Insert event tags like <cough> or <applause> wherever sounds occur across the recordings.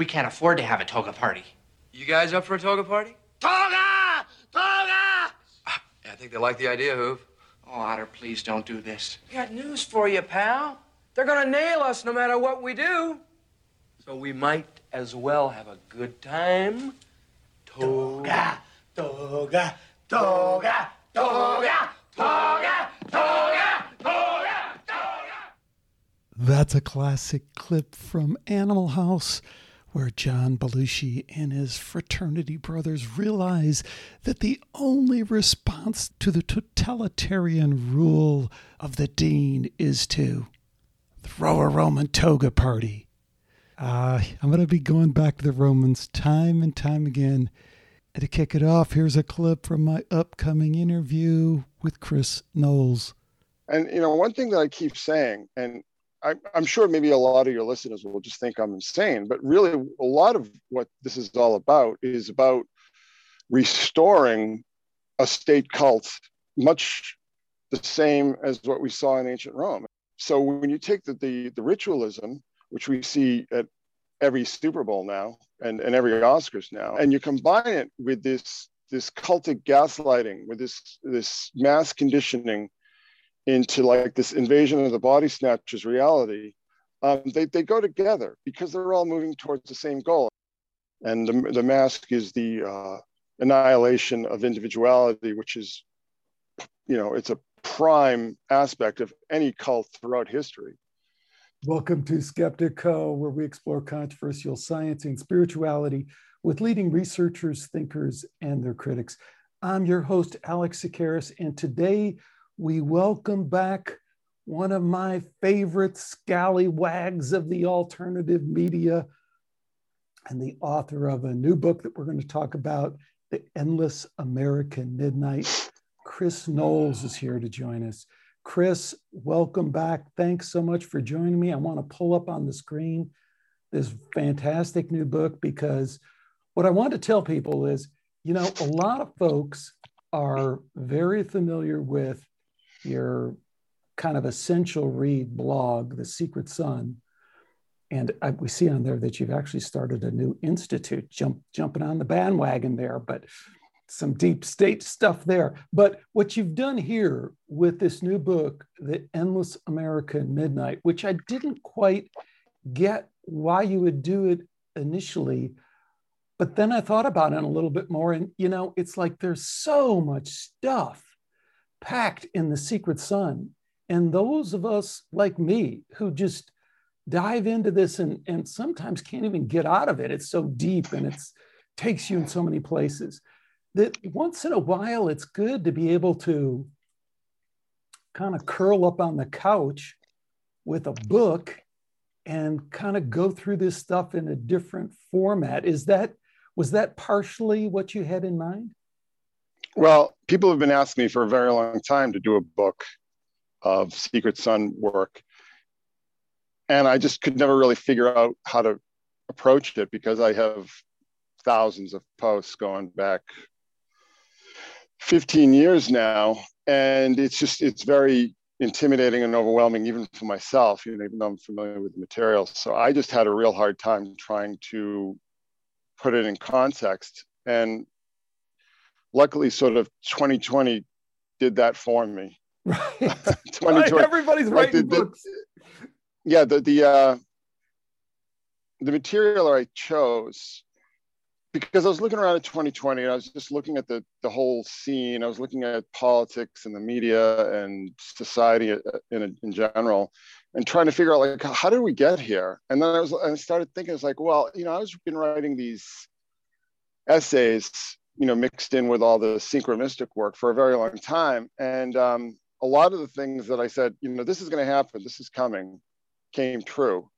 We can't afford to have a toga party. You guys up for a toga party? Toga! Toga! Ah, yeah, I think they like the idea, Hoove. Oh, Otter, please don't do this. I got news for you, pal. They're gonna nail us no matter what we do. So we might as well have a good time. Toga. Toga! Toga! Toga! Toga! Toga! Toga! Toga! That's a classic clip from Animal House, where John Belushi and his fraternity brothers realize that the only response to the totalitarian rule of the dean is to throw a Roman toga party. Uh, I'm going to be going back to the Romans time and time again. And to kick it off, here's a clip from my upcoming interview with Chris Knowles. And you know, one thing that I keep saying, and I, I'm sure maybe a lot of your listeners will just think I'm insane, but really, a lot of what this is all about is about restoring a state cult, much the same as what we saw in ancient Rome. So when you take the the, the ritualism, which we see at every Super Bowl now and, and every Oscars now, and you combine it with this this cultic gaslighting, with this this mass conditioning into like this invasion of the body snatchers reality, um, they, they go together because they're all moving towards the same goal. And the, the mask is the uh, annihilation of individuality, which is, you know, it's a prime aspect of any cult throughout history. Welcome to Skeptico, where we explore controversial science and spirituality with leading researchers, thinkers, and their critics. I'm your host, Alex Tsakiris, and today we welcome back one of my favorite scallywags of the alternative media and the author of a new book that we're going to talk about, The Endless American Midnight. Chris Knowles is here to join us. Chris, welcome back. Thanks so much for joining me. I want to pull up on the screen this fantastic new book because what I want to tell people is, you know, a lot of folks are very familiar with your kind of essential read blog, The Secret Sun. And I, we see on there that you've actually started a new institute, jump, jumping on the bandwagon there, but some deep state stuff there. But what you've done here with this new book, The Endless American Midnight, which I didn't quite get why you would do it initially. But then I thought about it a little bit more. And, you know, it's like there's so much stuff packed in the secret sun. And those of us like me who just dive into this and, and sometimes can't even get out of it, it's so deep and it takes you in so many places that once in a while it's good to be able to kind of curl up on the couch with a book and kind of go through this stuff in a different format is that was that partially what you had in mind well people have been asking me for a very long time to do a book of secret sun work and i just could never really figure out how to approach it because i have thousands of posts going back 15 years now and it's just it's very intimidating and overwhelming even for myself you know even though i'm familiar with the material. So i just had a real hard time trying to put it in context and luckily sort of 2020 did that for me right, <laughs> 2020 right. everybody's like writing the, books the, yeah the the uh the material i chose because I was looking around at 2020 and I was just looking at the, the whole scene. I was looking at politics and the media and society in, in general and trying to figure out like, how did we get here? And then I was, I started thinking, it's like, well, you know, I was been writing these essays, you know, mixed in with all the synchronistic work for a very long time. And um, a lot of the things that I said, you know, this is going to happen, this is coming, came true.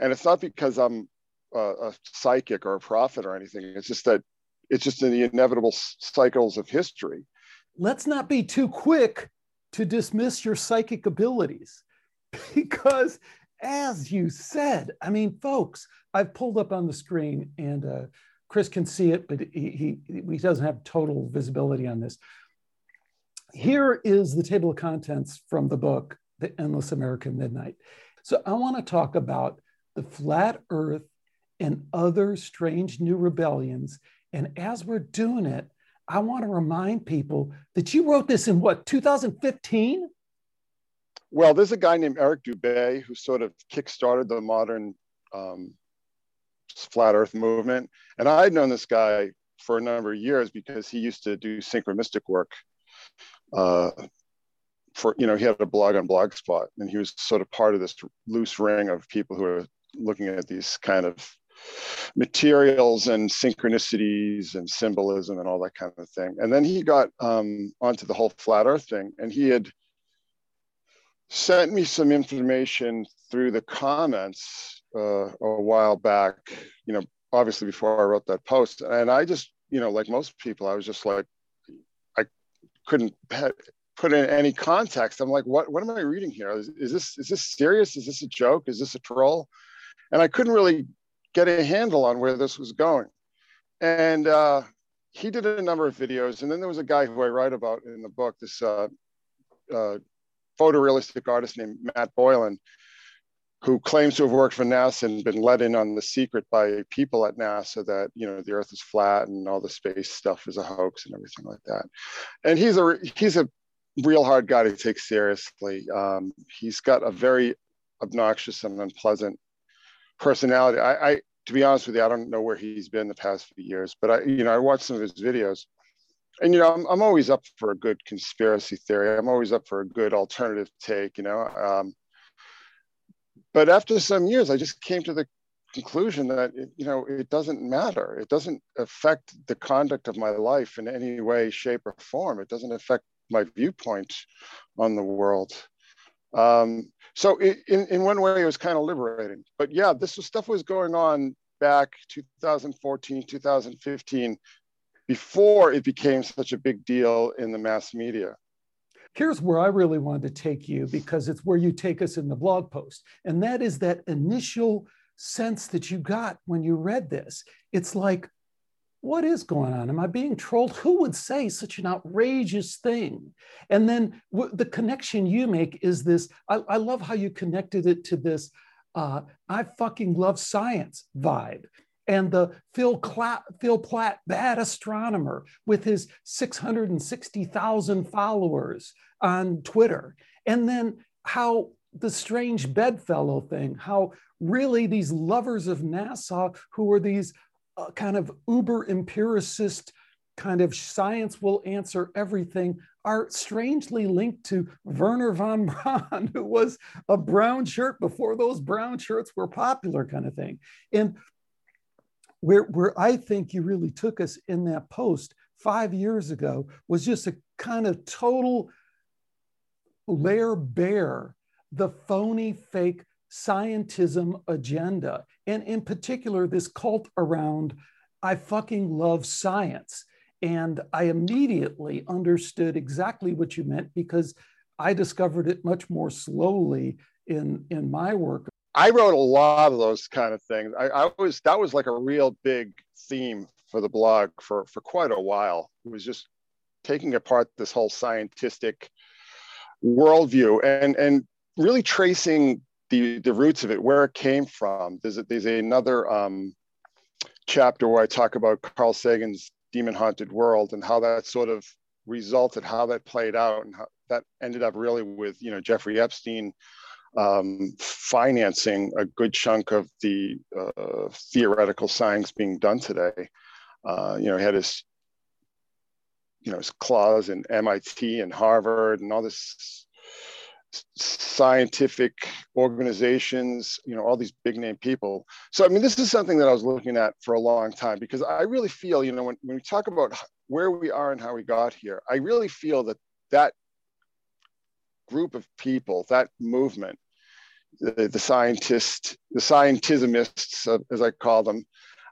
And it's not because I'm a, a psychic or a prophet or anything. It's just that it's just in the inevitable cycles of history. Let's not be too quick to dismiss your psychic abilities <laughs> because as you said, I mean, folks, I've pulled up on the screen and uh, Chris can see it, but he, he, he doesn't have total visibility on this. Here is the table of contents from the book, The Endless American Midnight. So I want to talk about the flat earth and other strange new rebellions. And as we're doing it, I want to remind people that you wrote this in what, 2015? Well, there's a guy named Eric Dubay who sort of kickstarted the modern um, flat Earth movement. And I had known this guy for a number of years because he used to do synchronistic work. Uh, for you know, he had a blog on Blogspot, and he was sort of part of this loose ring of people who are looking at these kind of materials and synchronicities and symbolism and all that kind of thing. And then he got um, onto the whole flat Earth thing, and he had sent me some information through the comments uh, a while back. You know, obviously before I wrote that post, and I just, you know, like most people, I was just like, I couldn't put in any context. I'm like, what? What am I reading here? Is, is this is this serious? Is this a joke? Is this a troll? And I couldn't really get a handle on where this was going. And uh, he did a number of videos. And then there was a guy who I write about in the book, this uh, uh, photorealistic artist named Matt Boylan, who claims to have worked for NASA and been let in on the secret by people at NASA that you know the Earth is flat and all the space stuff is a hoax and everything like that. And he's a he's a real hard guy to take seriously. Um, he's got a very obnoxious and unpleasant personality. I, I, to be honest with you, I don't know where he's been the past few years, but I, you know, I watched some of his videos, and you know, I'm, I'm always up for a good conspiracy theory. I'm always up for a good alternative take. You know, um, but after some years, I just came to the conclusion that it, you know it doesn't matter. It doesn't affect the conduct of my life in any way, shape, or form. It doesn't affect my viewpoint on the world. Um, so it, in, in one way, it was kind of liberating. But yeah, this was, stuff was going on back 2014, 2015, before it became such a big deal in the mass media. Here's where I really wanted to take you because it's where you take us in the blog post. And that is that initial sense that you got when you read this. It's like, what is going on? Am I being trolled? Who would say such an outrageous thing? And then w- the connection you make is this I, I, love how you connected it to this uh, I fucking love science vibe. And the Phil, Cla- Phil Plait, bad astronomer, with his 660,000 followers on Twitter. And then how the strange bedfellow thing, how really these lovers of NASA who are these uh, kind of uber empiricist kind of science will answer everything are strangely linked to Wernher von Braun, <laughs> who was a brown shirt before those brown shirts were popular, kind of thing. And where, where I think you really took us in that post five years ago was just a kind of total layer bare the phony, fake scientism agenda. And in particular, this cult around, I fucking love science. And I immediately understood exactly what you meant because I discovered it much more slowly in, in my work. I wrote a lot of those kind of things. I, I was that was like a real big theme for the blog for, for quite a while. It was just taking apart this whole scientific worldview and and really tracing the the roots of it, where it came from. There's a, there's another um, chapter where I talk about Carl Sagan's demon haunted world and how that sort of resulted, how that played out, and how that ended up really with you know Jeffrey Epstein um, financing a good chunk of the uh, theoretical science being done today. Uh, you know, he had his you know his claws in MIT and Harvard and all this scientific organizations, you know, all these big name people. So, I mean, this is something that I was looking at for a long time because I really feel, you know, when, when we talk about where we are and how we got here, I really feel that that group of people, that movement, the, the scientists, the scientismists, uh, as I call them,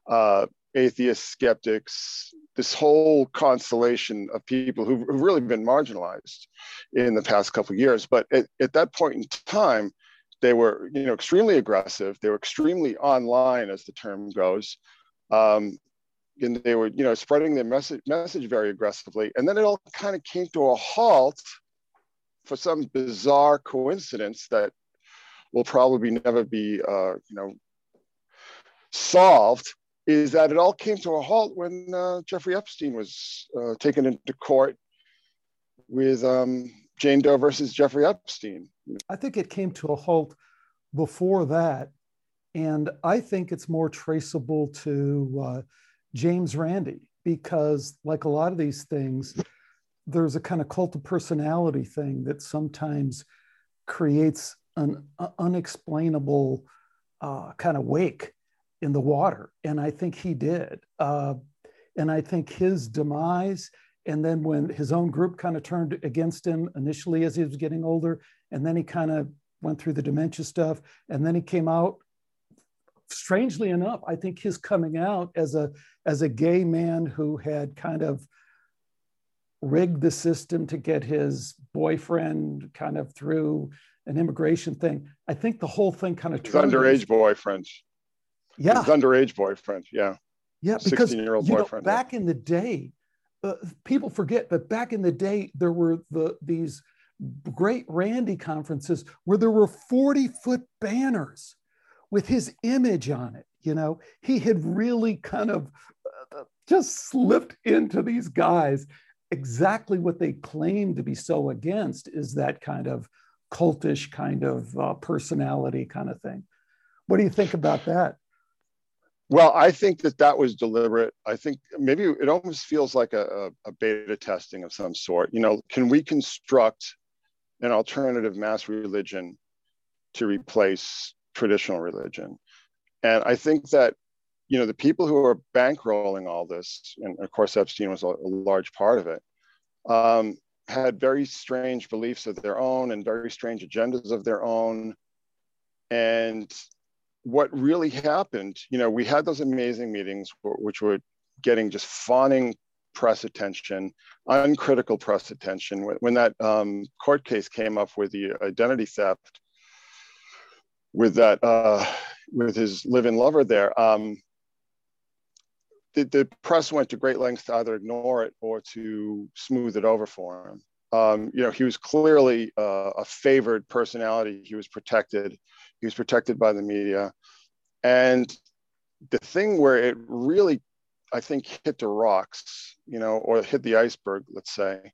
uh, atheists, skeptics, this whole constellation of people who've, really been marginalized in the past couple of years. But at, at that point in time, they were, you know, extremely aggressive. They were extremely online, as the term goes, um, and they were, you know, spreading their message message very aggressively. And then it all kind of came to a halt for some bizarre coincidence that will probably never be, uh, you know, solved is that it all came to a halt when uh, Jeffrey Epstein was uh, taken into court with um, Jane Doe versus Jeffrey Epstein. I think it came to a halt before that. And I think it's more traceable to uh, James Randi because, like a lot of these things, there's a kind of cult of personality thing that sometimes creates an uh, unexplainable uh, kind of wake in the water. And I think he did. Uh, and I think his demise, and then when his own group kind of turned against him initially as he was getting older, and then he kind of went through the dementia stuff, and then he came out. Strangely enough, I think his coming out as a as a gay man who had kind of rigged the system to get his boyfriend kind of through an immigration thing. I think the whole thing kind of his underage boyfriends. Yeah, his underage boyfriend. Yeah, yeah, because you know, back in the day, uh, people forget, but back in the day, there were the these great Randi conferences where there were 40 foot banners with his image on it. You know, he had really kind of uh, just slipped into these guys exactly what they claim to be so against is that kind of cultish kind of uh, personality kind of thing. What do you think about that? Well, I think that that was deliberate. I think maybe it almost feels like a, a, beta testing of some sort. You know, can we construct an alternative mass religion to replace traditional religion? And I think that, you know, the people who are bankrolling all this, and of course Epstein was a, a large part of it, um, had very strange beliefs of their own and very strange agendas of their own. And what really happened, you know, we had those amazing meetings which were getting just fawning press attention, uncritical press attention. When, that um, court case came up with the identity theft, with that, uh, with his live-in lover there, um, the, the, press went to great lengths to either ignore it or to smooth it over for him. Um, you know, he was clearly uh, a favored personality. He was protected. He was protected by the media. And the thing where it really, I think, hit the rocks, you know, or hit the iceberg, let's say,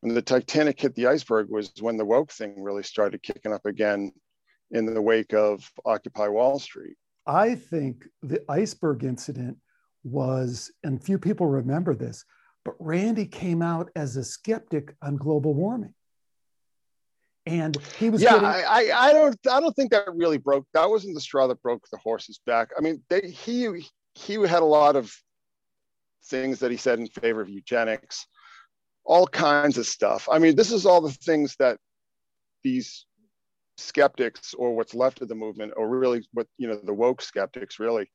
when the Titanic hit the iceberg was when the woke thing really started kicking up again in the wake of Occupy Wall Street. I think the iceberg incident was, and few people remember this, but Randi came out as a skeptic on global warming. And he was yeah getting... I, I don't i don't think that really broke that wasn't the straw that broke the horse's back. I mean they, he he had a lot of things that he said in favor of eugenics all kinds of stuff. I mean this is all the things that these skeptics or what's left of the movement or really what you know the woke skeptics really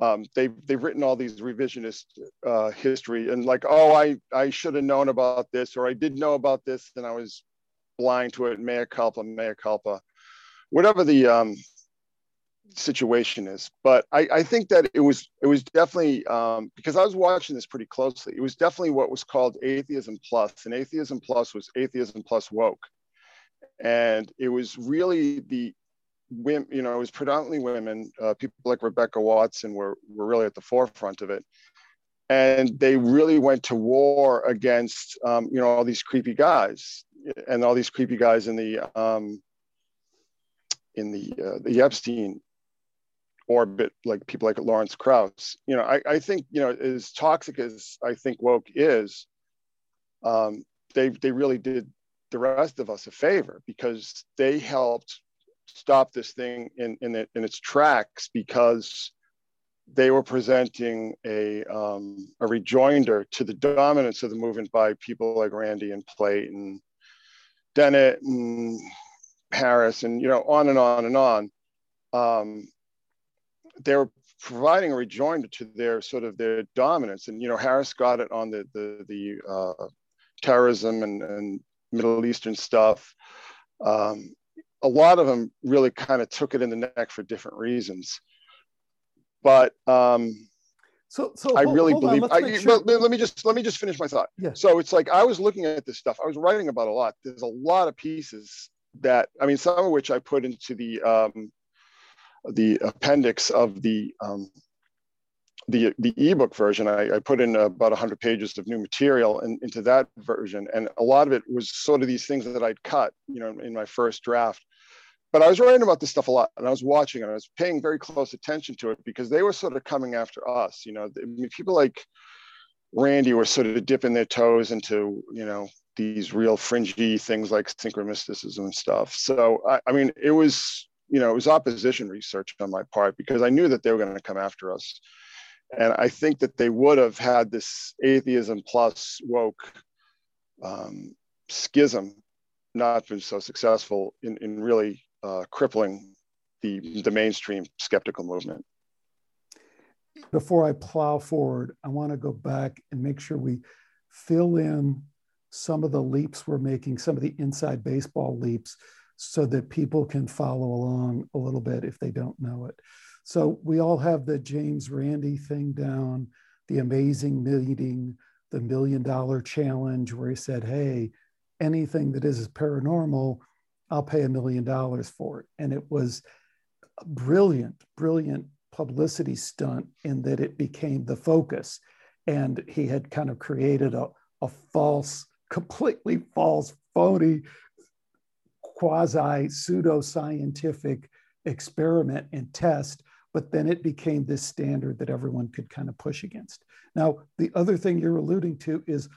um, they've they've written all these revisionist uh, history and like oh I I should have known about this or I did know about this and I was blind to it, mea culpa, mea culpa, whatever the um, situation is. But I, I, think that it was it was definitely um, because I was watching this pretty closely. It was definitely what was called atheism plus, and atheism plus was atheism plus woke, and it was really the women. You know, it was predominantly women. Uh, people like Rebecca Watson were were really at the forefront of it. And they really went to war against, um, you know, all these creepy guys and all these creepy guys in the um, in the uh, the Epstein orbit, like people like Lawrence Krauss. You know, I, I think you know as toxic as I think woke is, um, they they really did the rest of us a favor because they helped stop this thing in in, it, in its tracks because they were presenting a, um, a rejoinder to the dominance of the movement by people like Randi and Plait and Dennett and Harris and you know on and on and on. Um, they were providing a rejoinder to their sort of their dominance, and you know Harris got it on the the the uh, terrorism and, and Middle Eastern stuff. Um, a lot of them really kind of took it in the neck for different reasons, but um, so, so I really believe. I, sure. let, let me just let me just finish my thought. Yeah. So it's like I was looking at this stuff. I was writing about a lot. There's a lot of pieces that I mean, some of which I put into the um, the appendix of the um, the the ebook version, I, I put in about 100 pages of new material in, into that version, and a lot of it was sort of these things that I'd cut, you know, in my first draft. But I was writing about this stuff a lot, and I was watching, and I was paying very close attention to it because they were sort of coming after us. You know, I mean, people like Randi were sort of dipping their toes into, you know, these real fringy things like synchromysticism and stuff. So I, I mean, it was you know it was opposition research on my part because I knew that they were going to come after us and I think that they would have had this atheism plus woke um, schism not been so successful in, in really uh, crippling the, the mainstream skeptical movement. Before I plow forward, I want to go back and make sure we fill in some of the leaps we're making, some of the inside baseball leaps, so that people can follow along a little bit if they don't know it. So we all have the James Randi thing down, the amazing meeting, the million dollar challenge, where he said, Hey, anything that is paranormal, I'll pay a million dollars for it. And it was a brilliant, brilliant publicity stunt in that it became the focus. And he had kind of created a, a false, completely false, phony, quasi pseudo scientific experiment and test but then it became this standard that everyone could kind of push against. Now, the other thing you're alluding to is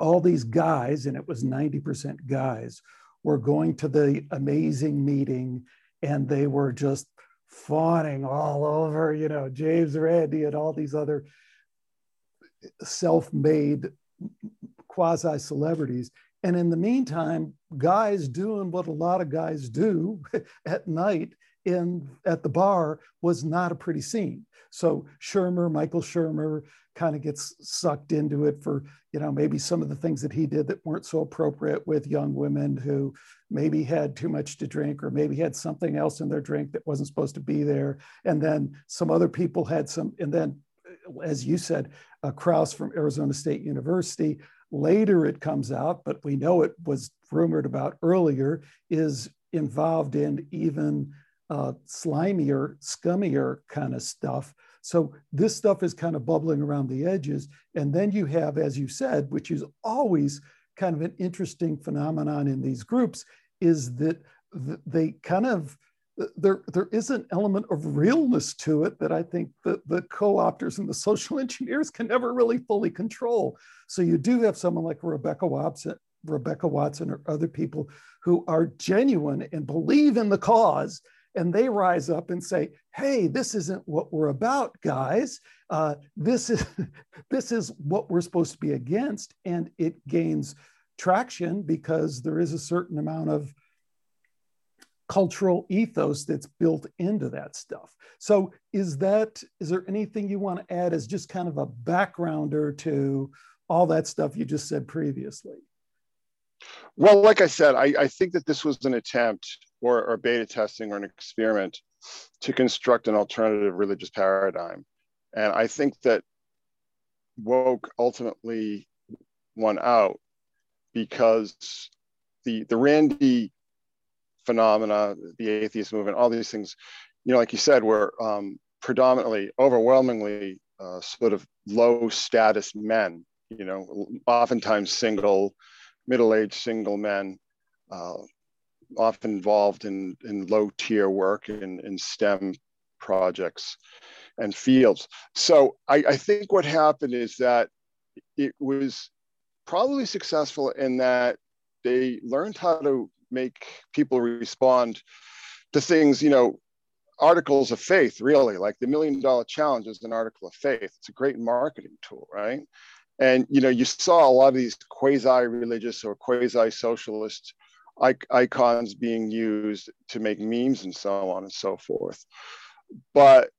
all these guys, and it was 90% guys, were going to the amazing meeting and they were just fawning all over, you know, James Randi and all these other self made quasi celebrities. And in the meantime, guys doing what a lot of guys do <laughs> at night in at the bar was not a pretty scene. So Shermer, Michael Shermer, kind of gets sucked into it for you know maybe some of the things that he did that weren't so appropriate with young women who maybe had too much to drink or maybe had something else in their drink that wasn't supposed to be there and then some other people had some and then as you said uh, Krauss from Arizona State University later it comes out but we know it was rumored about earlier is involved in even uh, slimier, scummier kind of stuff. So this stuff is kind of bubbling around the edges. And then you have, as you said, which is always kind of an interesting phenomenon in these groups, is that they kind of there there is an element of realness to it that I think that the co-opters and the social <laughs> engineers can never really fully control. So you do have someone like Rebecca Watson, Rebecca Watson, or other people who are genuine and believe in the cause and they rise up and say, "Hey, this isn't what we're about, guys. Uh, this is <laughs> this is what we're supposed to be against," and it gains traction because there is a certain amount of cultural ethos that's built into that stuff. So, is that is there anything you want to add as just kind of a backgrounder to all that stuff you just said previously? Well, like I said, I, I think that this was an attempt or, or beta testing or an experiment to construct an alternative religious paradigm. And I think that woke ultimately won out because the the Randi phenomena, the atheist movement, all these things, you know, like you said, were um, predominantly, overwhelmingly uh, sort of low status men, you know, oftentimes single, middle-aged single men, uh, often involved in, in low tier work in, in STEM projects and fields. So I, I think what happened is that it was probably successful in that they learned how to make people respond to things, you know, articles of faith, really, like the million dollar challenge is an article of faith. It's a great marketing tool, right? And you know, you saw a lot of these quasi-religious or quasi-socialist icons being used to make memes and so on and so forth. But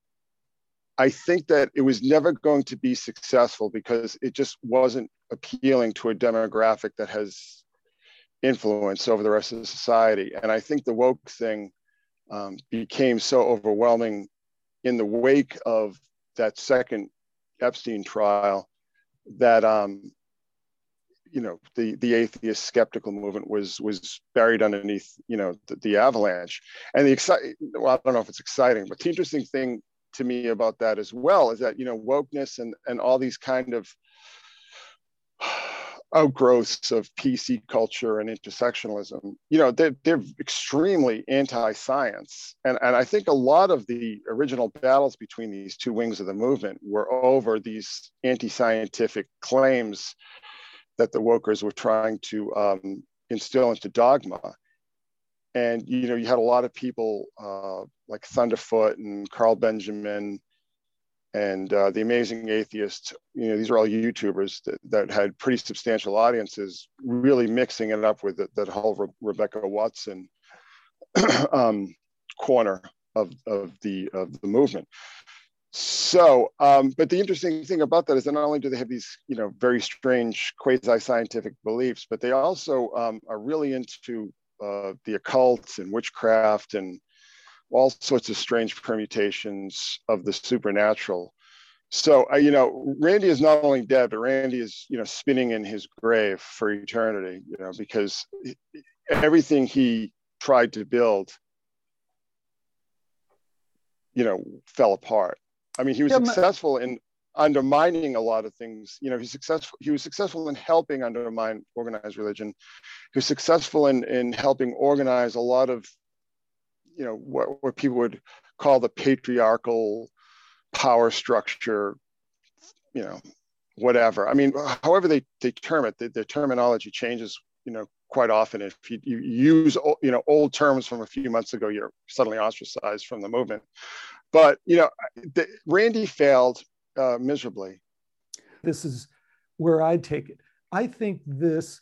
I think that it was never going to be successful because it just wasn't appealing to a demographic that has influence over the rest of the society. And I think the woke thing um, became so overwhelming in the wake of that second Epstein trial that um, you know the the atheist skeptical movement was was buried underneath you know the, the avalanche and the exciting well i don't know if it's exciting but the interesting thing to me about that as well is that you know wokeness and and all these kind of <sighs> outgrowths of PC culture and intersectionalism, you know, they're, they're extremely anti-science. And, and I think a lot of the original battles between these two wings of the movement were over these anti-scientific claims that the wokers were trying to um, instill into dogma. And, you know, you had a lot of people uh, like Thunderfoot and Carl Benjamin and uh, the amazing atheist you know these are all youtubers that, that had pretty substantial audiences really mixing it up with the, that whole Re- rebecca watson <clears throat> um, corner of, of the of the movement so um, but the interesting thing about that is that not only do they have these you know very strange quasi-scientific beliefs but they also um, are really into uh, the occult and witchcraft and all sorts of strange permutations of the supernatural. So, uh, you know, Randi is not only dead, but Randi is, you know, spinning in his grave for eternity, you know, because everything he tried to build, you know, fell apart. I mean, he was yeah, successful in undermining a lot of things. You know, he's successful. He was successful in helping undermine organized religion. He was successful in in helping organize a lot of you know what, what people would call the patriarchal power structure you know whatever i mean however they, they term it the, the terminology changes you know quite often if you, you, use you know old terms from a few months ago you're suddenly ostracized from the movement but you know the, randi failed uh, miserably this is where i'd take it i think this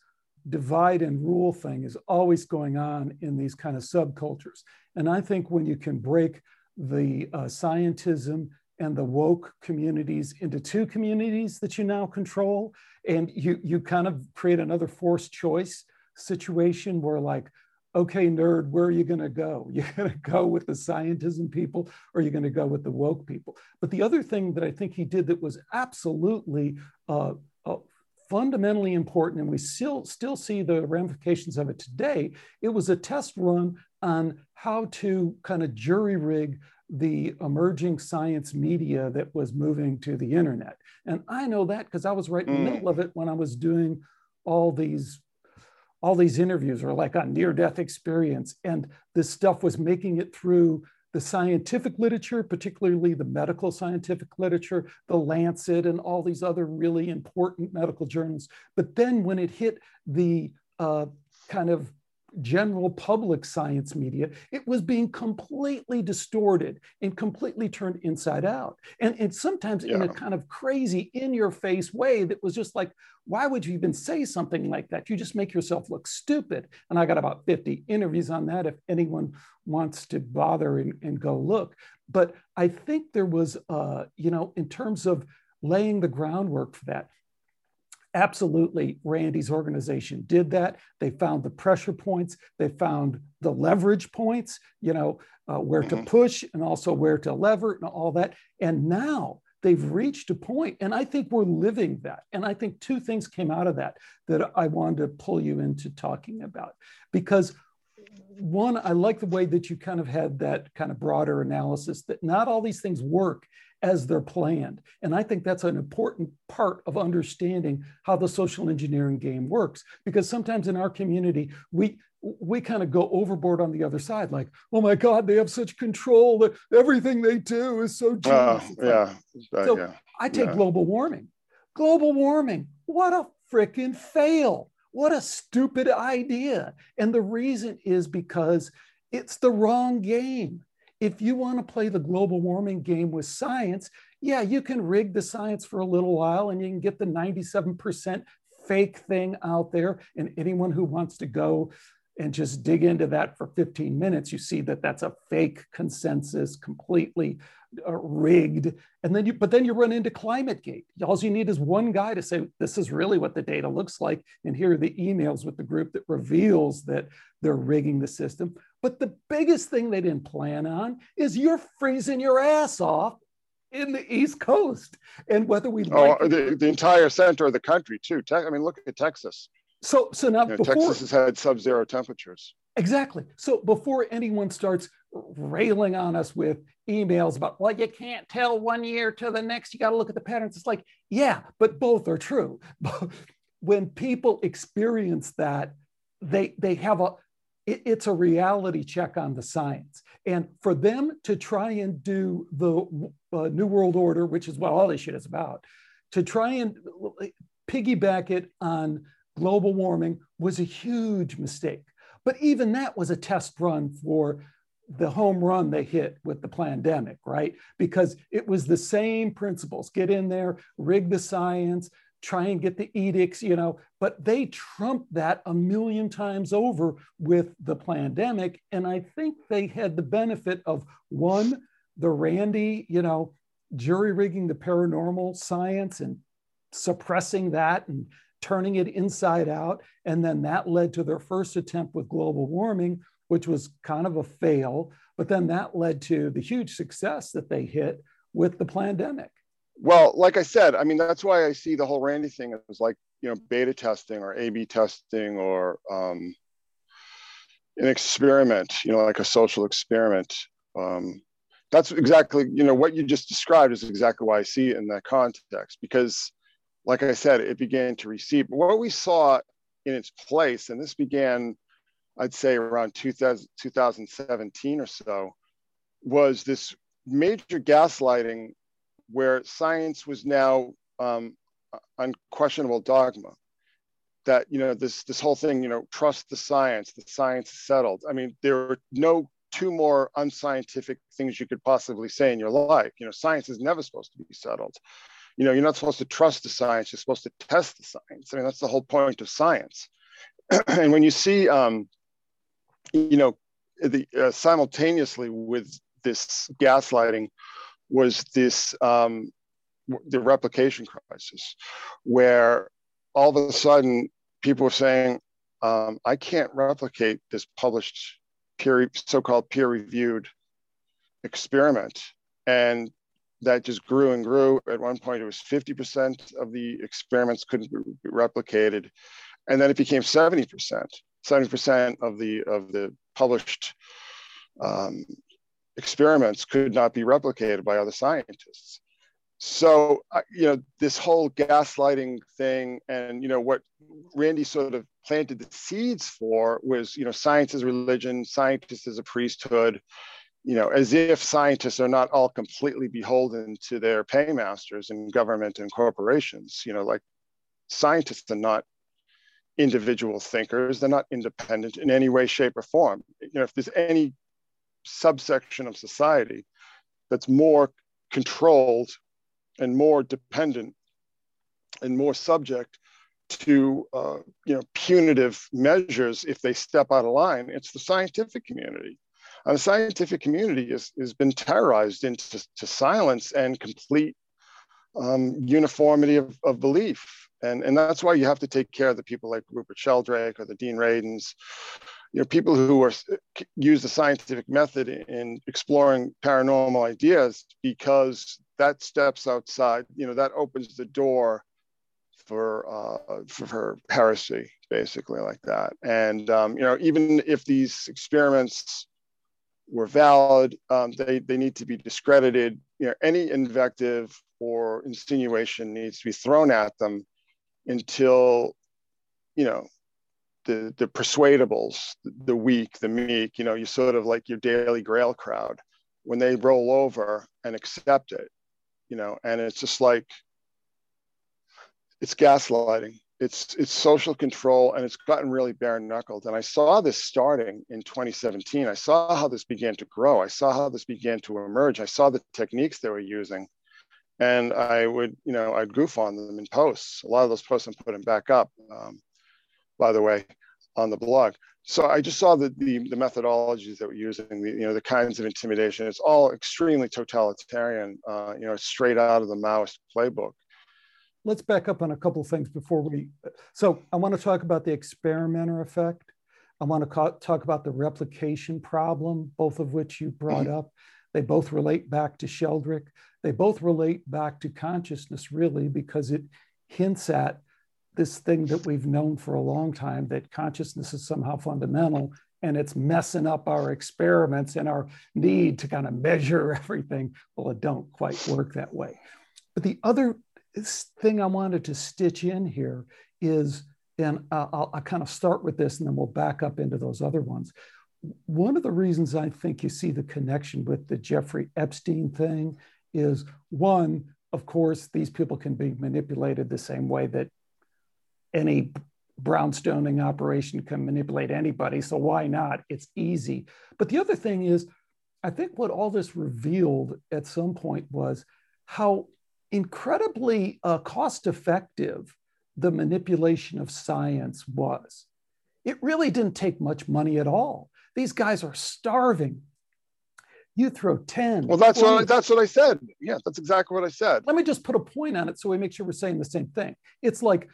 divide and rule thing is always going on in these kind of subcultures. And I think when you can break the uh, scientism and the woke communities into two communities that you now control, and you, you kind of create another forced choice situation where, like, okay, nerd, where are you going to go? <laughs> You're going to go with the scientism people or you're going to go with the woke people. But the other thing that I think he did that was absolutely uh, uh, fundamentally important, and we still, still see the ramifications of it today. It was a test run on how to kind of jury rig the emerging science media that was moving to the internet. And I know that because I was right in the mm. middle of it when I was doing all these all these interviews or like a near death experience and this stuff was making it through the scientific literature, particularly the medical scientific literature, the Lancet, and all these other really important medical journals. But then when it hit the uh, kind of general public science media, it was being completely distorted and completely turned inside out. And, and sometimes yeah. in a kind of crazy, in your face way that was just like, why would you even say something like that? You just make yourself look stupid. And I got about 50 interviews on that if anyone wants to bother and, and go look. But I think there was, uh, you know, in terms of laying the groundwork for that, absolutely Randi's organization did that. They found the pressure points. They found the leverage points you know uh, where mm-hmm. to push and also where to lever and all that. And now they've reached a point and i think we're living that. And i think two things came out of that that i wanted to pull you into talking about. Because one i like the way that you kind of had that kind of broader analysis that not all these things work as they're planned. And I think that's an important part of understanding how the social engineering game works. Because sometimes in our community, we we kind of go overboard on the other side, like, oh my God, they have such control that everything they do is so uh, yeah. so yeah. I take yeah. global warming. Global warming, what a freaking fail. What a stupid idea. And the reason is because it's the wrong game if you want to play the global warming game with science, yeah, you can rig the science for a little while and you can get the 97% fake thing out there. And anyone who wants to go and just dig into that for 15 minutes, you see that that's a fake consensus, completely uh, rigged. And then you, but then you run into ClimateGate. All you need is one guy to say, this is really what the data looks like. And here are the emails with the group that reveals that they're rigging the system. But the biggest thing they didn't plan on is you're freezing your ass off in the East Coast. And whether we oh, like the, the entire center of the country too. I mean, look at Texas. So, so now before, Texas has had sub-zero temperatures. Exactly. So before anyone starts railing on us with emails about, well, you can't tell one year to the next. You got to look at the patterns. It's like, yeah, but both are true. <laughs> when people experience that, they they have a it, it's a reality check on the science. And for them to try and do the uh, New World Order, which is what all this shit is about, to try and piggyback it on global warming was a huge mistake. But even that was a test run for the home run they hit with the pandemic, right? Because it was the same principles get in there, rig the science, try and get the edicts, you know, but they trumped that a million times over with the pandemic. And I think they had the benefit of one, the Randi, you know, jury rigging the paranormal science and suppressing that and turning it inside out. And then that led to their first attempt with global warming, which was kind of a fail. But then that led to the huge success that they hit with the pandemic. Well, like I said, I mean, that's why I see the whole Randi thing as like, you know, beta testing or A B testing or um, an experiment, you know, like a social experiment. Um, that's exactly, you know, what you just described is exactly why I see it in that context because like I said, it began to recede. But what we saw in its place, and this began, I'd say around 2000, 2017 or so, was this major gaslighting where science was now um, unquestionable dogma. That you know this this whole thing, you know, trust the science. The science is settled. I mean, there are no two more unscientific things you could possibly say in your life. You know, science is never supposed to be settled you know, you're not supposed to trust the science, you're supposed to test the science. I mean, that's the whole point of science. <clears throat> and when you see, um, you know, the, uh, simultaneously with this gaslighting was this, um, the replication crisis, where all of a sudden people were saying, um, I can't replicate this published peer, so-called peer-reviewed experiment. And that just grew and grew. At one point, it was 50% of the experiments couldn't be replicated. And then it became 70%. 70% of the, of the published um, experiments could not be replicated by other scientists. So, uh, you know, this whole gaslighting thing and, you know, what Randi sort of planted the seeds for was, you know, science is religion, scientists is a priesthood, you know, as if scientists are not all completely beholden to their paymasters in government and corporations. You know, like scientists are not individual thinkers, they're not independent in any way, shape, or form. You know, if there's any subsection of society that's more controlled and more dependent and more subject to uh, you know punitive measures if they step out of line, it's the scientific community and the scientific community has, has been terrorized into to silence and complete um, uniformity of, of belief. And, and that's why you have to take care of the people like Rupert Sheldrake or the Dean Radins, you know, people who are use the scientific method in exploring paranormal ideas because that steps outside, you know, that opens the door for uh, for, for heresy, basically like that. And um, you know, even if these experiments were valid. Um, they, they need to be discredited. You know, any invective or insinuation needs to be thrown at them until, you know, the, the persuadables, the weak, the meek, you know, you sort of like your daily grail crowd, when they roll over and accept it, you know, and it's just like, it's gaslighting it's it's social control and it's gotten really bare knuckled. And i saw this starting in 2017 i saw how this began to grow. I saw how this began to emerge. I saw the techniques they were using. And i would you know i'd goof on them in posts. A lot of those posts i'm putting back up um, by the way on the blog. So i just saw the, the, the methodologies that we're using the, you know the kinds of intimidation. It's all extremely totalitarian uh, you know straight out of the maoist playbook let's back up on a couple of things before we. So I want to talk about the experimenter effect. I want to talk about the replication problem, both of which you brought up. They both relate back to Sheldrake. They both relate back to consciousness, really, because it hints at this thing that we've known for a long time that consciousness is somehow fundamental and it's messing up our experiments and our need to kind of measure <laughs> everything. Well, it don't quite work that way. But the other thing I wanted to stitch in here is, and I'll, I'll kind of start with this and then we'll back up into those other ones. One of the reasons I think you see the connection with the Jeffrey Epstein thing is one, of course, these people can be manipulated the same way that any brownstoning operation can manipulate anybody. So why not? It's easy. But the other thing is, I think what all this revealed at some point was how incredibly uh, cost effective the manipulation of science was. It really didn't take much money at all. These guys are starving. You throw 10. Well, that's 20. what that's what I said. Yeah, that's exactly what I said. Let me just put a point on it so we make sure we're saying the same thing. It's like,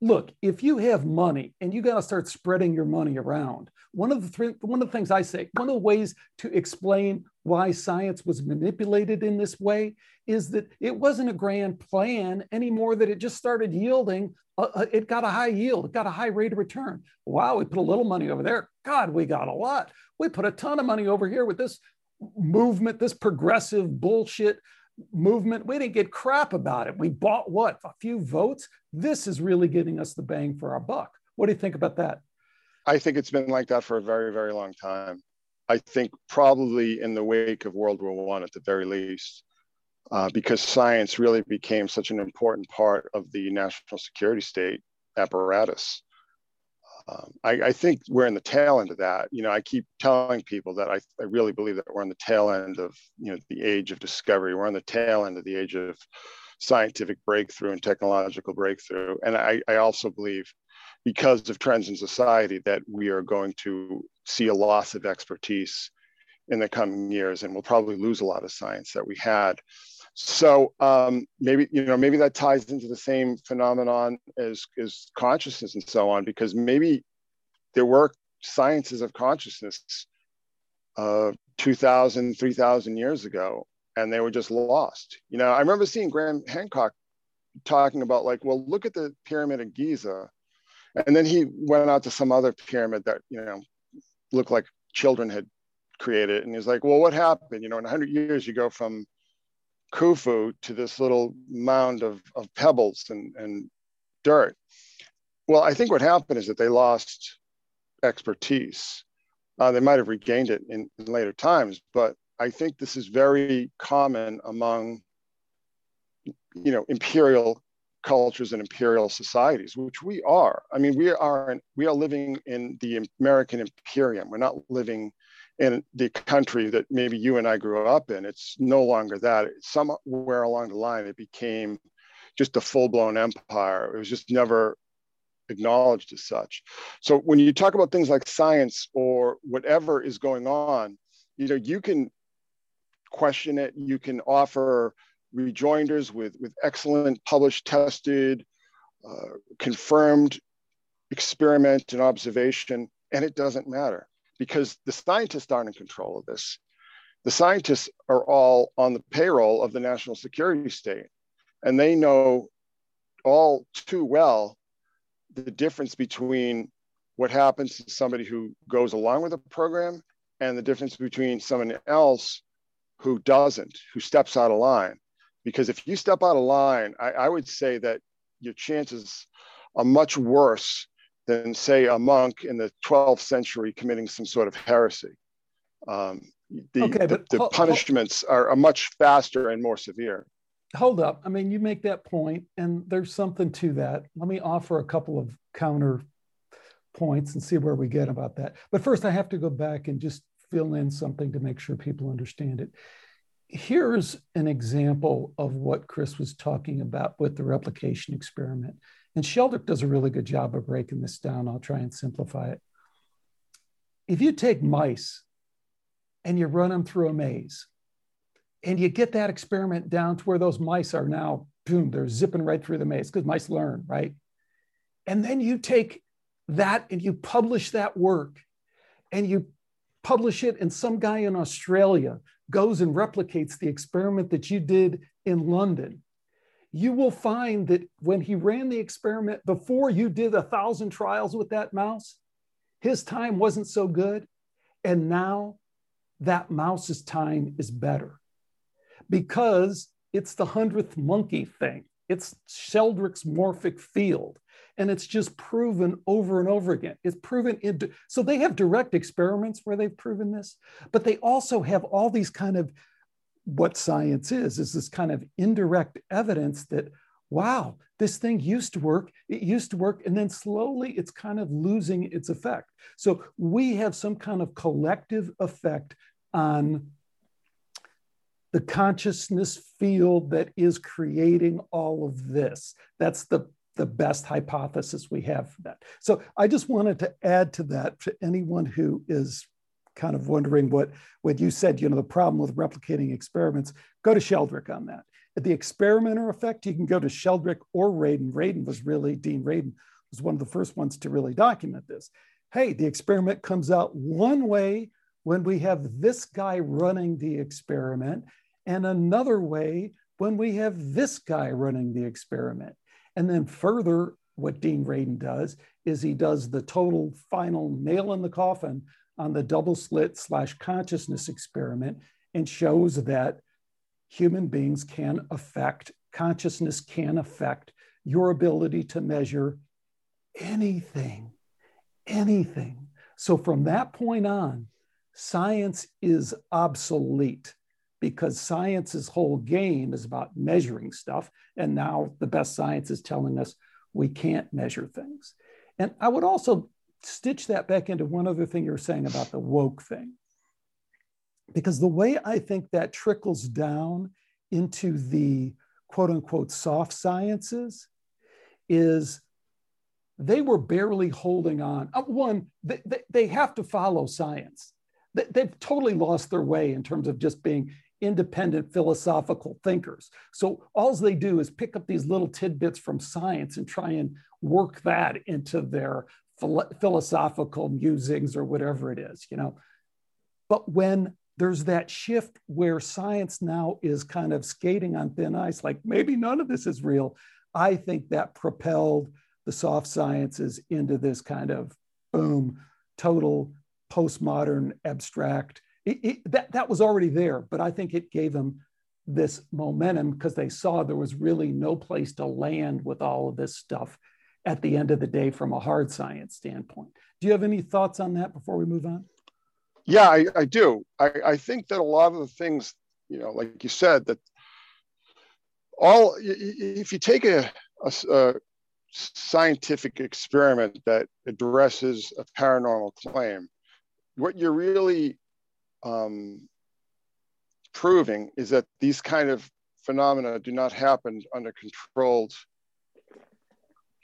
look, if you have money and you got to start spreading your money around, one of the three, one of the things I say, one of the ways to explain why science was manipulated in this way is that it wasn't a grand plan anymore that it just started yielding uh, uh, it got a high yield it got a high rate of return. Wow we put a little money over there. God we got a lot. We put a ton of money over here with this movement this progressive bullshit movement. We didn't get crap about it. We bought what a few votes? This is really getting us the bang for our buck. What do you think about that? I think it's been like that for a very very long time I think probably in the wake of World War One at the very least, uh, because science really became such an important part of the national security state apparatus. Um, I, I, think we're in the tail end of that. You know, I keep telling people that I, I really believe that we're in the tail end of you know the age of discovery. We're on the tail end of the age of scientific breakthrough and technological breakthrough. And I, I also believe because of trends in society that we are going to see a loss of expertise in the coming years and we'll probably lose a lot of science that we had. So um, maybe you know maybe that ties into the same phenomenon as as consciousness and so on because maybe there were sciences of consciousness uh, 2000 3000 years ago and they were just lost. You know i remember seeing graham hancock talking about like well look at the pyramid of giza and then he went out to some other pyramid that you know looked like children had created. And he's like well what happened? You know in 100 years you go from khufu to this little mound of, of pebbles and, and dirt. Well i think what happened is that they lost expertise. Uh, they might have regained it in, in later times but i think this is very common among you know imperial cultures and imperial societies, which we are. I mean, we are we are living in the American imperium. We're not living in the country that maybe you and I grew up in. It's no longer that. Somewhere along the line, it became just a full-blown empire. It was just never acknowledged as such. So when you talk about things like science or whatever is going on, you know, you can question it. You can offer rejoinders with, with excellent published, tested, uh, confirmed experiment and observation, and it doesn't matter because the scientists aren't in control of this. The scientists are all on the payroll of the national security state, and they know all too well the difference between what happens to somebody who goes along with a program and the difference between someone else who doesn't, who steps out of line because if you step out of line, I, I would say that your chances are much worse than, say, a monk in the 12th century committing some sort of heresy. Um, the, okay, the, the punishments are, are much faster and more severe. Hold up. I mean, you make that point, and there's something to that. Let me offer a couple of counter points and see where we get about that. But first, I have to go back and just fill in something to make sure people understand it here's an example of what Chris was talking about with the replication experiment. And Sheldrake does a really good job of breaking this down. I'll try and simplify it. If you take mice and you run them through a maze, and you get that experiment down to where those mice are now, boom, they're zipping right through the maze because mice learn, right? And then you take that and you publish that work and you publish it, and some guy in Australia goes and replicates the experiment that you did in London, you will find that when he ran the experiment before you did a thousand trials with that mouse, his time wasn't so good. And now that mouse's time is better because it's the hundredth monkey thing. It's Sheldrake's morphic field. And it's just proven over and over again. It's proven into, so they have direct experiments where they've proven this, but they also have all these kind of what science is, is this kind of indirect evidence that, wow, this thing used to work, it used to work, and then slowly it's kind of losing its effect. So we have some kind of collective effect on the consciousness field that is creating all of this. That's the, the best hypothesis we have for that. So I just wanted to add to that to anyone who is kind of wondering what, what you said, you know, the problem with replicating experiments, go to Sheldrake on that. At the experimenter effect, you can go to Sheldrake or Radin. Radin was really, Dean Radin was one of the first ones to really document this. Hey, the experiment comes out one way when we have this guy running the experiment, and another way when we have this guy running the experiment. And then further, what Dean Radin does is he does the total final nail in the coffin on the double slit slash consciousness experiment and shows that human beings can affect, consciousness can affect your ability to measure anything, anything. So from that point on, science is obsolete because science's whole game is about measuring stuff. And now the best science is telling us we can't measure things. And I would also stitch that back into one other thing you were saying about the woke thing. Because the way I think that trickles down into the quote unquote soft sciences is they were barely holding on. Uh, one, they, they, they, have to follow science. They've totally lost their way in terms of just being independent philosophical thinkers. So all they do is pick up these little tidbits from science and try and work that into their philosophical musings or whatever it is, you know. But when there's that shift where science now is kind of skating on thin ice, like maybe none of this is real, I think that propelled the soft sciences into this kind of boom, total postmodern abstract. It, it, that, that was already there, but I think it gave them this momentum because they saw there was really no place to land with all of this stuff at the end of the day from a hard science standpoint. Do you have any thoughts on that before we move on? Yeah, I, I do. I, I think that a lot of the things, you know, like you said, that all, if you take a, a, a scientific experiment that addresses a paranormal claim, what you're really um, proving is that these kind of phenomena do not happen under controlled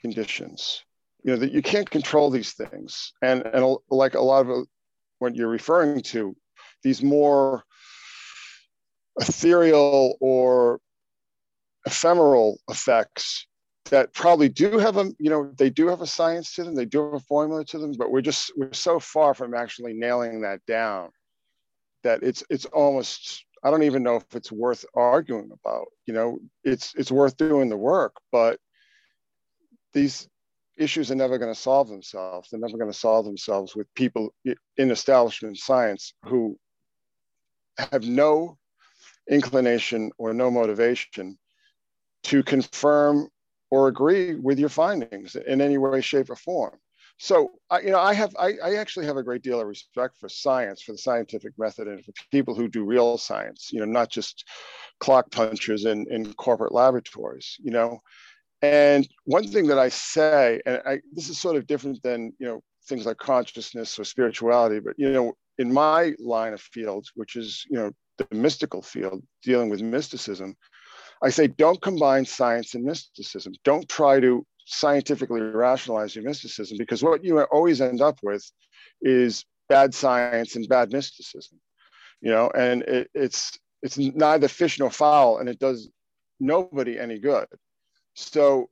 conditions. You know that you can't control these things, and and like a lot of what you're referring to, these more ethereal or ephemeral effects that probably do have a you know they do have a science to them they do have a formula to them but we're just we're so far from actually nailing that down that it's it's almost i don't even know if it's worth arguing about you know it's it's worth doing the work but these issues are never going to solve themselves. They're never going to solve themselves with people in establishment science who have no inclination or no motivation to confirm or agree with your findings in any way, shape, or form. So, I, you know, I have, I, I actually have a great deal of respect for science, for the scientific method, and for people who do real science. You know, not just clock punchers in, in corporate laboratories. You know, and one thing that I say, and I, this is sort of different than you know things like consciousness or spirituality, but you know, in my line of field, which is you know the mystical field, dealing with mysticism, I say don't combine science and mysticism. Don't try to scientifically rationalize your mysticism because what you always end up with is bad science and bad mysticism. You know, and it, it's it's neither fish nor fowl, and it does nobody any good. So,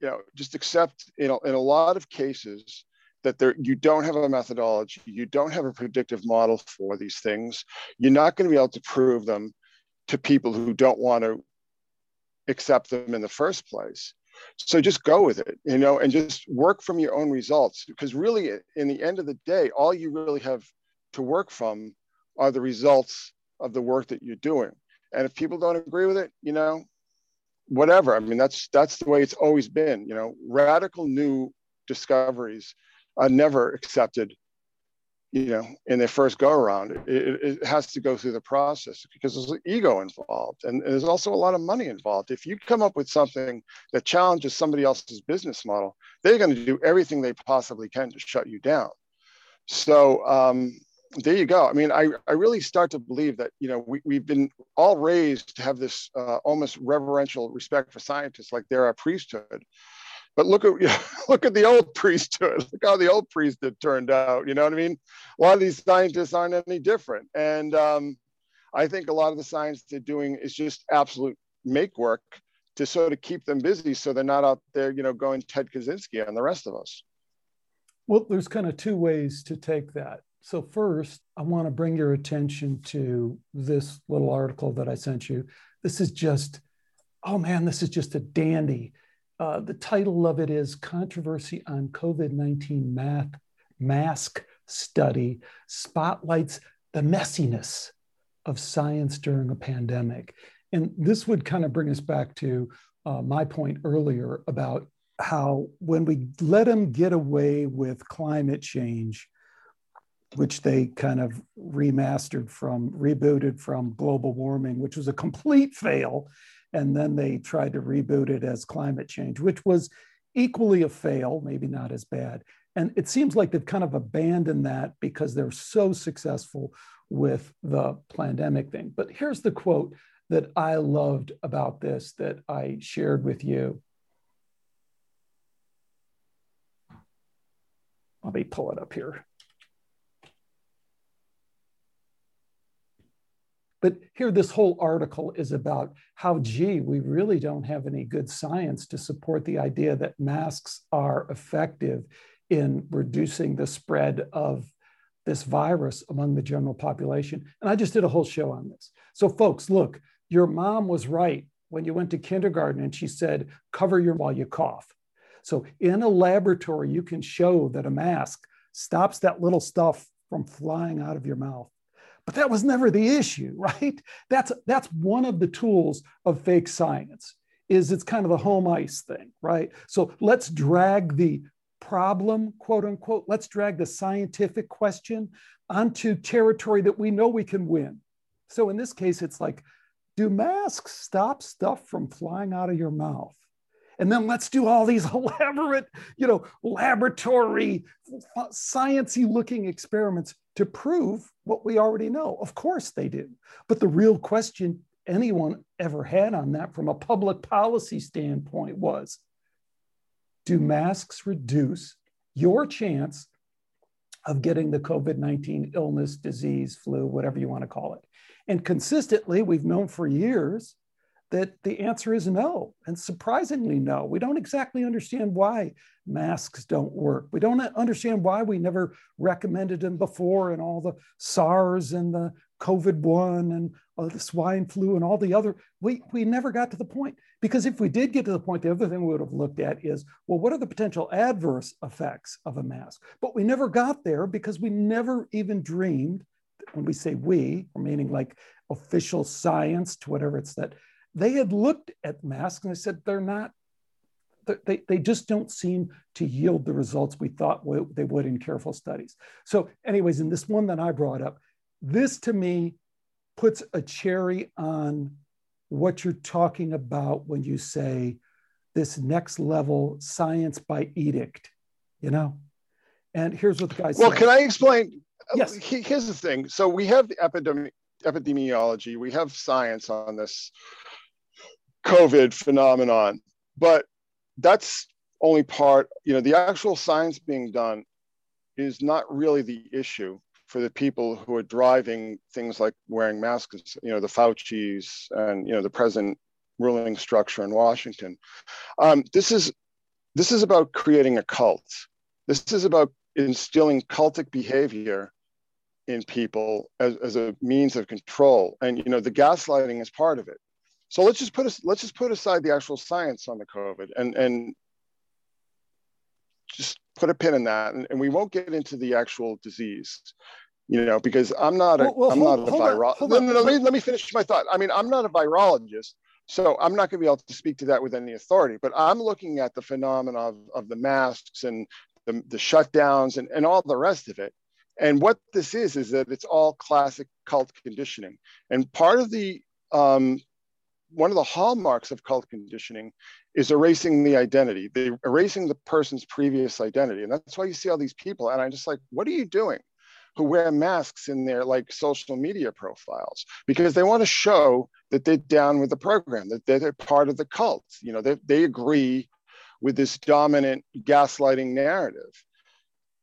you know, just accept, you know, in a lot of cases that there you don't have a methodology, you don't have a predictive model for these things. You're not going to be able to prove them to people who don't want to accept them in the first place. So just go with it, you know, and just work from your own results because really in the end of the day, all you really have to work from are the results of the work that you're doing. And if people don't agree with it, you know, whatever. I mean, that's that's the way it's always been. You know, radical new discoveries are never accepted. You know, in their first go around, it, it, has to go through the process because there's ego involved, and there's also a lot of money involved. If you come up with something that challenges somebody else's business model, they're going to do everything they possibly can to shut you down. So um, there you go. I mean, I, I really start to believe that, you know, we, we've been all raised to have this uh, almost reverential respect for scientists, like they're our priesthood. But look at <laughs> look at the old priesthood. Look how the old priesthood turned out. You know what I mean? A lot of these scientists aren't any different. And um, I think a lot of the science they're doing is just absolute make work to sort of keep them busy, so they're not out there, you know, going Ted Kaczynski and the rest of us. Well, there's kind of two ways to take that. So, first, I want to bring your attention to this little article that I sent you. This is just, oh man, this is just a dandy. Uh, the title of it is Controversy on COVID 19 Math Mask Study Spotlights the Messiness of Science During a Pandemic. And this would kind of bring us back to uh, my point earlier about how when we let them get away with climate change, which they kind of remastered from, rebooted from global warming, which was a complete fail. And then they tried to reboot it as climate change, which was equally a fail, maybe not as bad. And it seems like they've kind of abandoned that because they're so successful with the pandemic thing. But here's the quote that I loved about this that I shared with you. Let me pull it up here. But here, this whole article is about how, gee, we really don't have any good science to support the idea that masks are effective in reducing the spread of this virus among the general population. And I just did a whole show on this. So, folks, look, your mom was right when you went to kindergarten and she said, cover your while you cough. So, in a laboratory, you can show that a mask stops that little stuff from flying out of your mouth. But that was never the issue, <laughs> right? That's, that's one of the tools of fake science is it's kind of the home ice thing, right? So let's drag the problem, quote unquote, let's drag the scientific question onto territory that we know we can win. So in this case, it's like, do masks stop stuff from flying out of your mouth? And then let's do all these <laughs> elaborate, you know, laboratory, sciency looking experiments to prove what we already know. Of course they do. But the real question anyone ever had on that from a public policy standpoint was do masks reduce your chance of getting the COVID 19 illness, disease, flu, whatever you want to call it? And consistently, we've known for years that the answer is no, and surprisingly no. We don't exactly understand why masks don't work. We don't understand why we never recommended them before and all the SARS and the COVID 1 and uh, the swine flu and all the other. We, we never got to the point because if we did get to the point, the other thing we would have looked at is well, what are the potential adverse effects of a mask? But we never got there because we never even dreamed. When we say we, meaning like official science to whatever it's that they had looked at masks and they said they're not they, they just don't seem to yield the results we thought they would in careful studies. So, anyways, in this one that I brought up, this to me puts a cherry on what you're talking about when you say this next level science by edict, you know? And here's what the guy said. Well, said. can I explain? Uh, yes. Here's the thing. So we have the epidemi- epidemiology, we have science on this COVID phenomenon. But that's only part, you know, the actual science being done is not really the issue for the people who are driving things like wearing masks, you know, the Fauci's and, you know, the present ruling structure in Washington. Um, this is this is about creating a cult. This is about instilling cultic behavior in people as, as a means of control. And you know, the gaslighting is part of it. So let's just put us let's just put aside the actual science on the COVID and and just put a pin in that, and, and we won't get into the actual disease. You know, because I'm not a Well, well, am hold- not a virologist. No, no, no, let me let me finish my thought. I mean, I'm not a virologist, so I'm not going to be able to speak to that with any authority. But I'm looking at the phenomena of, of the masks and the, the shutdowns and, and all the rest of it. And what this is is that it's all classic cult conditioning. And part of the um, one of the hallmarks of cult conditioning is erasing the identity, the erasing the person's previous identity. And that's why you see all these people. And I'm just like, what are you doing? Who wear masks in their like social media profiles because they want to show that they're down with the program, that they're part of the cult. You know, they, they agree with this dominant gaslighting narrative.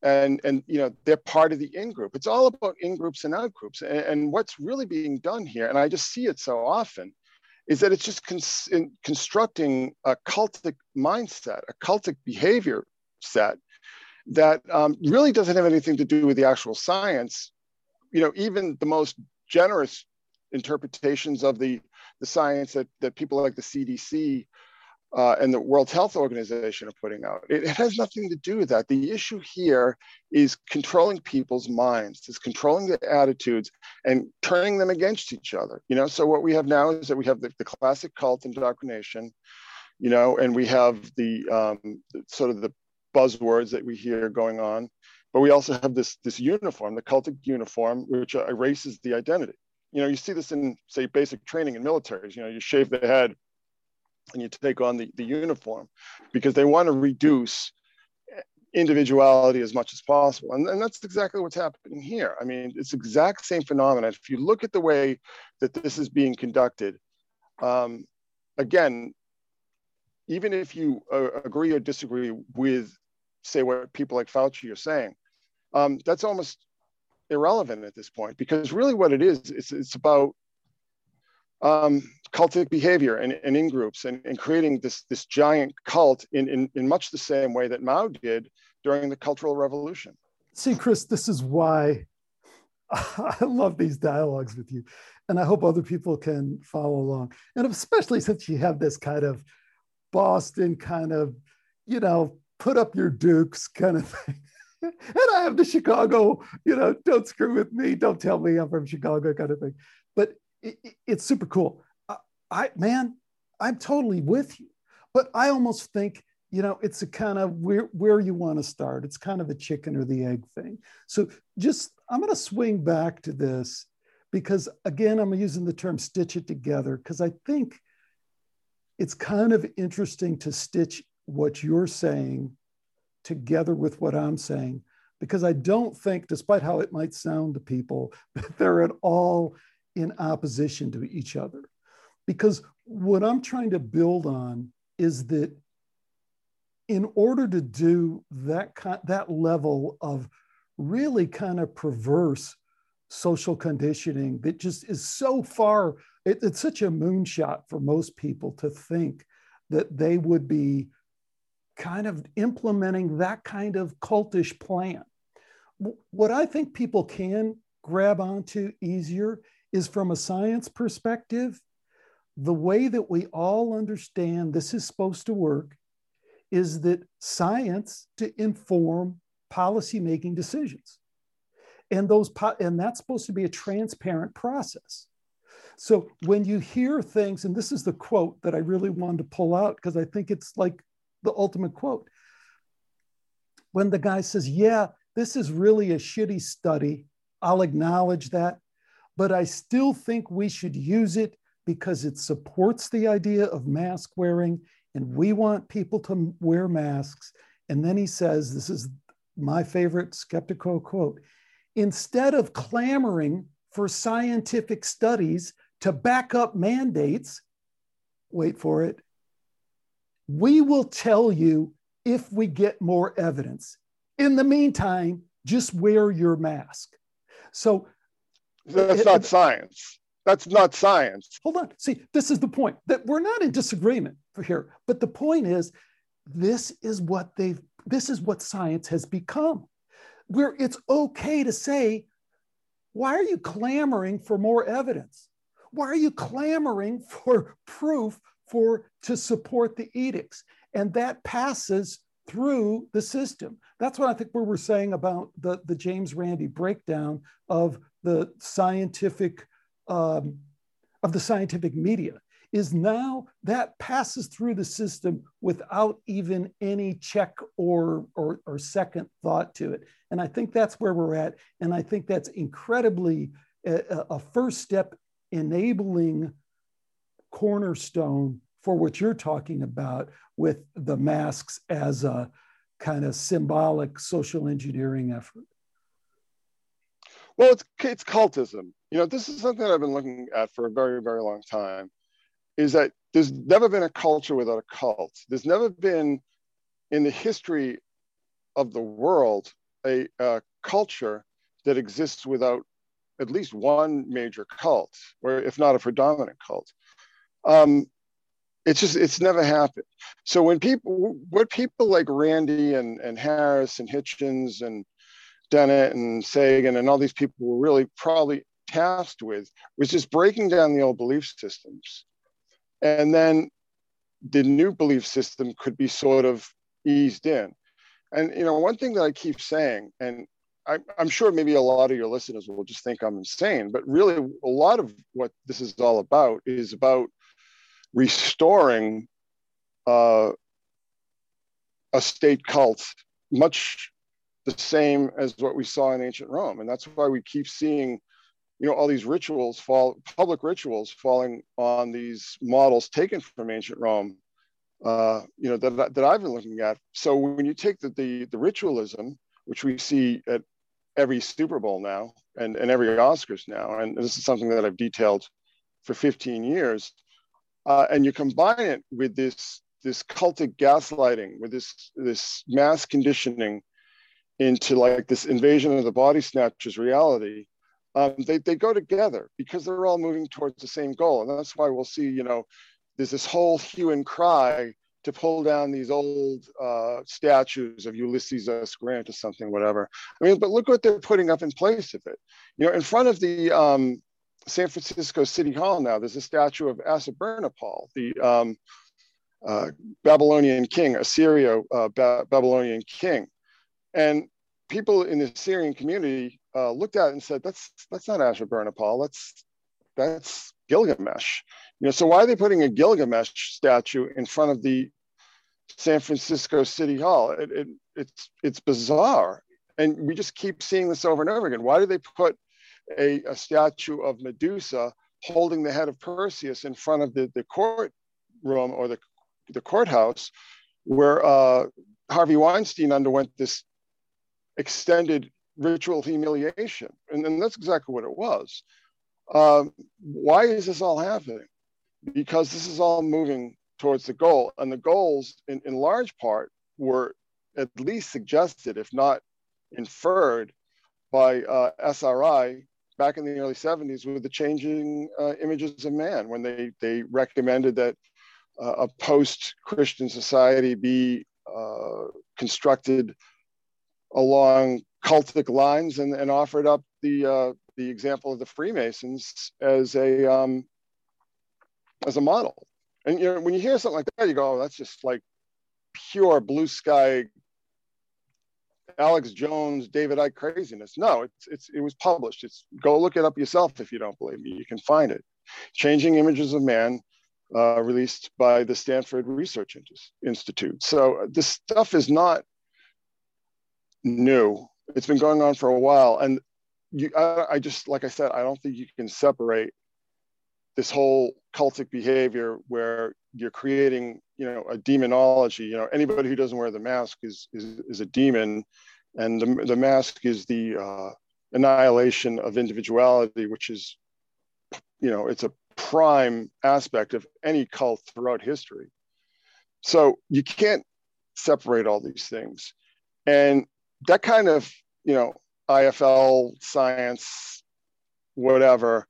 And, and you know they're part of the in group. It's all about in groups and out groups. And, and what's really being done here, and I just see it so often, is that it's just cons- in constructing a cultic mindset, a cultic behavior set that um, really doesn't have anything to do with the actual science. You know, even the most generous interpretations of the, the science that, that people like the CDC uh, and the World Health Organization are putting out. It, it, has nothing to do with that. The issue here is controlling people's minds, is controlling their attitudes and turning them against each other. You know, so what we have now is that we have the, the classic cult indoctrination, you know, and we have the um, sort of the buzzwords that we hear going on, but we also have this this uniform, the cultic uniform, which erases the identity. You know, you see this in say basic training in militaries. You know, you shave the head and you take on the, the uniform because they want to reduce individuality as much as possible. And, and that's exactly what's happening here. I mean, it's exact same phenomenon. If you look at the way that this is being conducted, um, again, even if you uh, agree or disagree with, say, what people like Fauci are saying, um, that's almost irrelevant at this point because really what it is, it's, it's about um, cultic behavior and, and in groups and, and creating this, this giant cult in, in, in much the same way that Mao did during the Cultural Revolution. See, Chris, this is why <laughs> I love these dialogues with you. And I hope other people can follow along. And especially since you have this kind of Boston kind of, you know, put up your dukes kind of thing. <laughs> and I have the Chicago, you know, don't screw with me, don't tell me I'm from Chicago kind of thing. But it, it, it's super cool. I, man, I'm totally with you. But I almost think, you know, it's a kind of where, where you want to start. It's kind of a chicken or the egg thing. So just, I'm going to swing back to this because, again, I'm using the term stitch it together because I think it's kind of interesting to stitch what you're saying together with what I'm saying because I don't think, despite how it might sound to people, <laughs> that they're at all in opposition to each other. Because what I'm trying to build on is that in order to do that, that level of really kind of perverse social conditioning that just is so far, it, it's such a moonshot for most people to think that they would be kind of implementing that kind of cultish plan. What I think people can grab onto easier is from a science perspective, the way that we all understand this is supposed to work is that science to inform policymaking decisions. And those and that's supposed to be a transparent process. So when you hear things, and this is the quote that I really wanted to pull out because I think it's like the ultimate quote. When the guy says, Yeah, this is really a shitty study, I'll acknowledge that, but I still think we should use it because it supports the idea of mask wearing, and we want people to wear masks. And then he says, This is my favorite skeptical quote instead of clamoring for scientific studies to back up mandates, wait for it, we will tell you if we get more evidence. In the meantime, just wear your mask. So that's it, not it, science. That's not science. Hold on. See, this is the point that we're not in disagreement for here, but the point is this is what they've this is what science has become. Where it's okay to say, why are you clamoring for more evidence? Why are you clamoring for proof for to support the edicts? And that passes through the system. That's what I think we were saying about the, the James Randi breakdown of the scientific um, of the scientific media is now that passes through the system without even any check or, or, or second thought to it. And I think that's where we're at. And I think that's incredibly a, a first step enabling cornerstone for what you're talking about with the masks as a kind of symbolic social engineering effort. Well, it's, it's cultism. You know, this is something that I've been looking at for a very, very long time is that there's never been a culture without a cult. There's never been in the history of the world a, a culture that exists without at least one major cult, or if not a predominant cult. Um, it's just it's never happened. So when people, what people like Randi and and Harris and Hitchens and Dennett and Sagan and all these people were really probably tasked with was just breaking down the old belief systems and then the new belief system could be sort of eased in. And you know, one thing that I keep saying, and I, am sure maybe a lot of your listeners will just think I'm insane, but really a lot of what this is all about is about restoring uh, a state cult, much the same as what we saw in ancient Rome, and that's why we keep seeing you know all these rituals fall public rituals falling on these models taken from ancient rome uh, you know that, that i've been looking at. So when you take the, the the ritualism which we see at every super bowl now and, and every oscars now and this is something that i've detailed for 15 years uh, and you combine it with this this cultic gaslighting with this this mass conditioning into like this invasion of the body snatchers reality um, they, they go together because they're all moving towards the same goal. And that's why we'll see, you know, there's this whole hue and cry to pull down these old uh, statues of Ulysses S. Grant or something, whatever. I mean, but look what they're putting up in place of it. You know, in front of the um, San Francisco City Hall now, there's a statue of Ashurbanipal, the um, uh, Babylonian king, Assyria uh, ba- Babylonian king. And people in the Syrian community uh, looked at it and said, "That's that's not Ashurbanipal. That's that's Gilgamesh." You know, so why are they putting a Gilgamesh statue in front of the San Francisco City Hall? It, it, it's it's bizarre, and we just keep seeing this over and over again. Why do they put a, a statue of Medusa holding the head of Perseus in front of the, the courtroom or the the courthouse where uh, Harvey Weinstein underwent this extended ritual humiliation. And, and that's exactly what it was. Um, why is this all happening? Because this is all moving towards the goal. And the goals, in, in large part, were at least suggested, if not inferred, by uh, SRI back in the early 70s with the changing uh, images of man when they, they recommended that uh, a post Christian society be uh, constructed along cultic lines and, and offered up the uh, the example of the Freemasons as a um, as a model. And you know, when you hear something like that, you go, "Oh, that's just like pure blue sky, Alex Jones, David Icke craziness." No, it's it's it was published. It's go look it up yourself if you don't believe me. You can find it. Changing Images of Man, uh, released by the Stanford Research Institute. So this stuff is not new. It's been going on for a while, and you, I, I just like I said, I don't think you can separate this whole cultic behavior where you're creating, you know, a demonology. You know, anybody who doesn't wear the mask is is, is a demon, and the, the mask is the uh, annihilation of individuality, which is, you know, it's a prime aspect of any cult throughout history. So you can't separate all these things. And that kind of, you know, IFL science, whatever,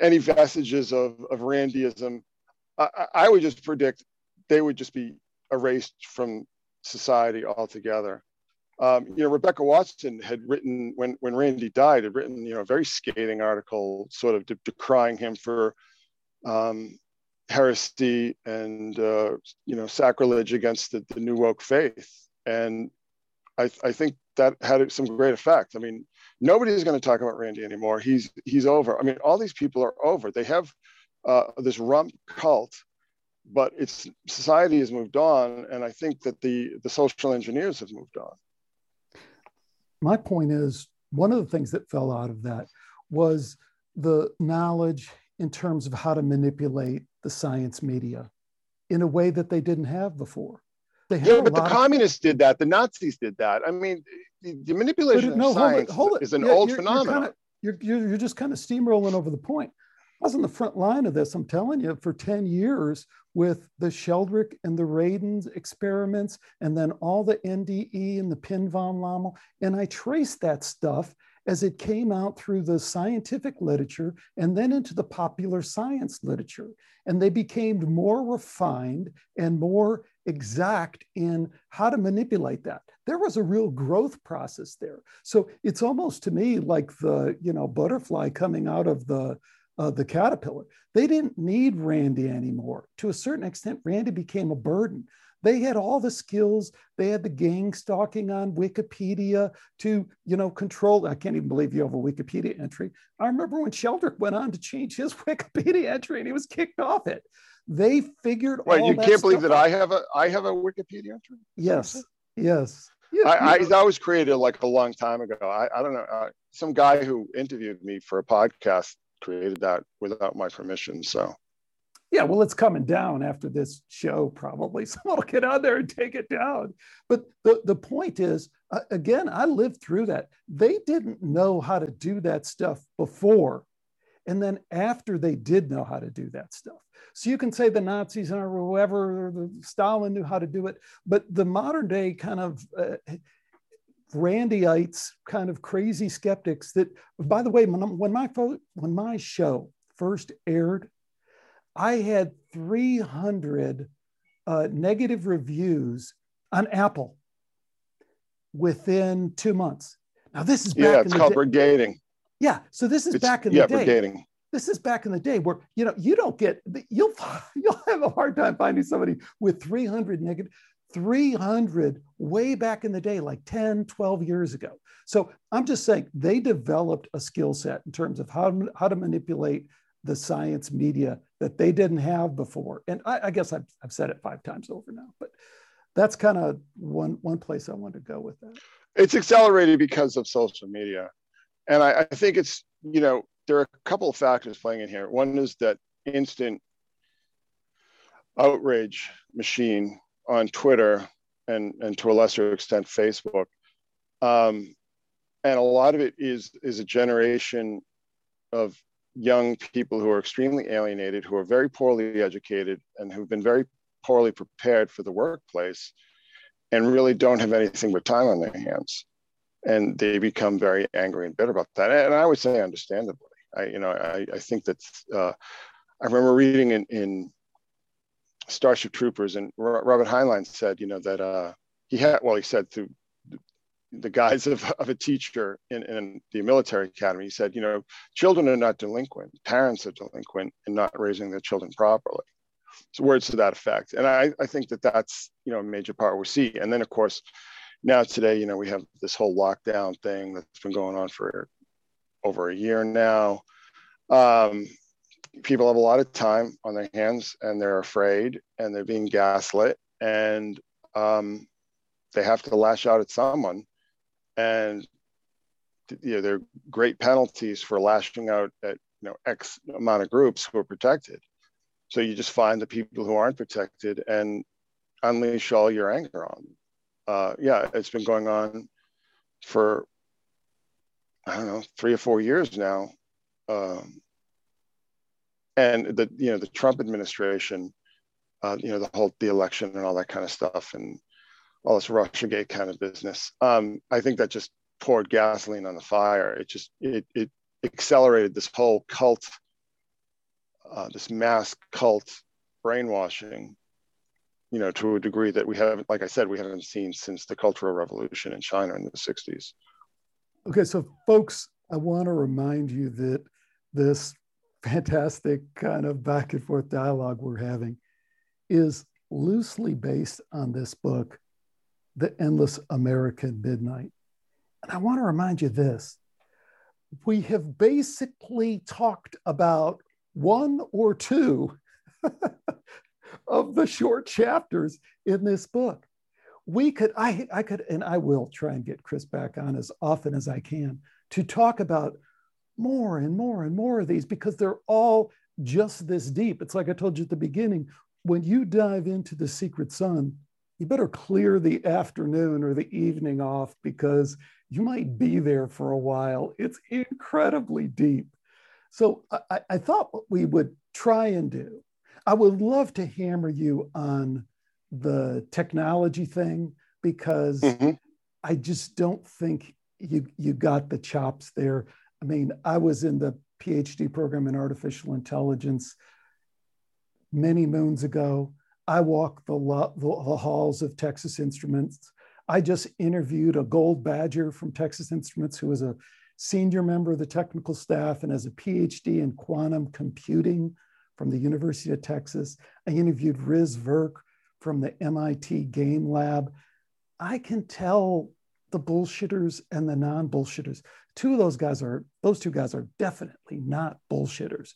any vestiges of, of Randyism, I, I would just predict they would just be erased from society altogether. Um, you know, Rebecca Watson had written when when Randi died, had written you know a very scathing article, sort of de- decrying him for um, heresy and uh, you know sacrilege against the, the new woke faith and I, I think that had some great effect. I mean, nobody's going to talk about Randi anymore. He's he's over. I mean, all these people are over. They have uh, this rump cult, but it's society has moved on, and I think that the the social engineers have moved on. My point is, one of the things that fell out of that was the knowledge in terms of how to manipulate the science media in a way that they didn't have before. Yeah, but the communists did that. The Nazis did that. I mean, the, the manipulation of no, science hold it, hold it. is an yeah, old you're, phenomenon. You're, you're, you're just kind of steamrolling over the point. I was on the front line of this, I'm telling you, for 10 years with the Sheldrake and the Radins experiments, and then all the NDE and the Pim van Lommel. And I traced that stuff as it came out through the scientific literature and then into the popular science literature. And they became more refined and more exact in how to manipulate that. There was a real growth process there. So it's almost to me like the, you know, butterfly coming out of the uh, the caterpillar. They didn't need Randi anymore. To a certain extent, Randi became a burden. They had all the skills. They had the gang stalking on Wikipedia to, you know, control. I can't even believe you have a Wikipedia entry. I remember when Sheldrake went on to change his <laughs> Wikipedia entry and he was kicked off it. They figured. Wait, you can't believe that out. I have a I have a Wikipedia entry. Yes, yes. I, I, that was created like a long time ago. I, I don't know. Uh, some guy who interviewed me for a podcast created that without my permission. So yeah, well, it's coming down after this show, probably. <laughs> Someone will get on there and take it down. But the, the point is, uh, again, I lived through that. They didn't know how to do that stuff before. And then after they did know how to do that stuff. So you can say the Nazis or whoever, or the Stalin knew how to do it. But the modern day kind of uh, Randyites, kind of crazy skeptics that, by the way, when, when my, when my show first aired, I had 300 uh, negative reviews on Apple within two months. Now this is back in the day. yeah, it's called brigading. Yeah, so this is it's, back in yeah, the day. brigading. This is back in the day where you know you don't get you'll <laughs> you'll have a hard time finding somebody with 300 negative 300 way back in the day like 10 12 years ago so i'm just saying they developed a skill set in terms of how, how to manipulate the science media that they didn't have before. And I, I guess I've, I've said it five times over now, but that's kind of one one place I want to go with that. It's accelerated because of social media, and I, I think it's you know there are a couple of factors playing in here. One is that instant outrage machine on Twitter and and to a lesser extent Facebook, um, and a lot of it is is a generation of young people who are extremely alienated, who are very poorly educated, and who've been very poorly prepared for the workplace and really don't have anything but time on their hands. And they become very angry and bitter about that. And I would say understandably. I, you know, I, I think that uh, I remember reading in, in Starship Troopers, and Robert Heinlein said, you know, that uh, he had, well, he said through the guise of, of a teacher in, in the military academy. He said, you know, children are not delinquent. Parents are delinquent in not raising their children properly. So words to that effect. And I, I think that that's, you know, a major part we see. And then, of course, now today, you know, we have this whole lockdown thing that's been going on for over a year now. Um, people have a lot of time on their hands and they're afraid and they're being gaslit and um, they have to lash out at someone. And you know there are great penalties for lashing out at you know x amount of groups who are protected. So you just find the people who aren't protected and unleash all your anger on them. Uh, yeah it's been going on for i don't know three or four years now um, and the you know the trump administration uh, you know the whole the election and all that kind of stuff and all this Russiagate kind of business. Um, I think that just poured gasoline on the fire. It just it it accelerated this whole cult, uh, this mass cult brainwashing, you know, to a degree that we haven't, like I said, we haven't seen since the Cultural Revolution in China in the '60s. Okay, so folks, I want to remind you that this fantastic kind of back and forth dialogue we're having is loosely based on this book The Endless American Midnight. And I want to remind you this we have basically talked about one or two <laughs> of the short chapters in this book. We could, I, I could, and I will try and get Chris back on as often as I can to talk about more and more and more of these because they're all just this deep. It's like I told you at the beginning when you dive into the secret sun, you better clear the afternoon or the evening off because you might be there for a while. It's incredibly deep. So I, I thought what we would try and do, I would love to hammer you on the technology thing because mm-hmm. I just don't think you you got the chops there. I mean, I was in the PhD program in artificial intelligence many moons ago. I walked the, lo- the, halls of Texas Instruments. I just interviewed a gold badger from Texas Instruments who was a senior member of the technical staff and has a PhD in quantum computing from the University of Texas. I interviewed Riz Virk from the MIT Game Lab. I can tell the bullshitters and the non-bullshitters. Two of those guys are, those two guys are definitely not bullshitters.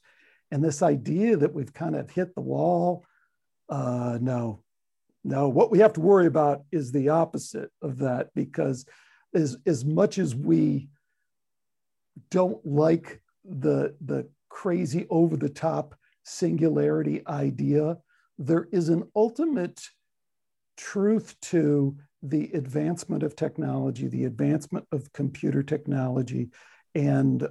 And this idea that we've kind of hit the wall, uh, no, no. What we have to worry about is the opposite of that because as, as much as we don't like the, the crazy over the top singularity idea, there is an ultimate truth to the advancement of technology, the advancement of computer technology, and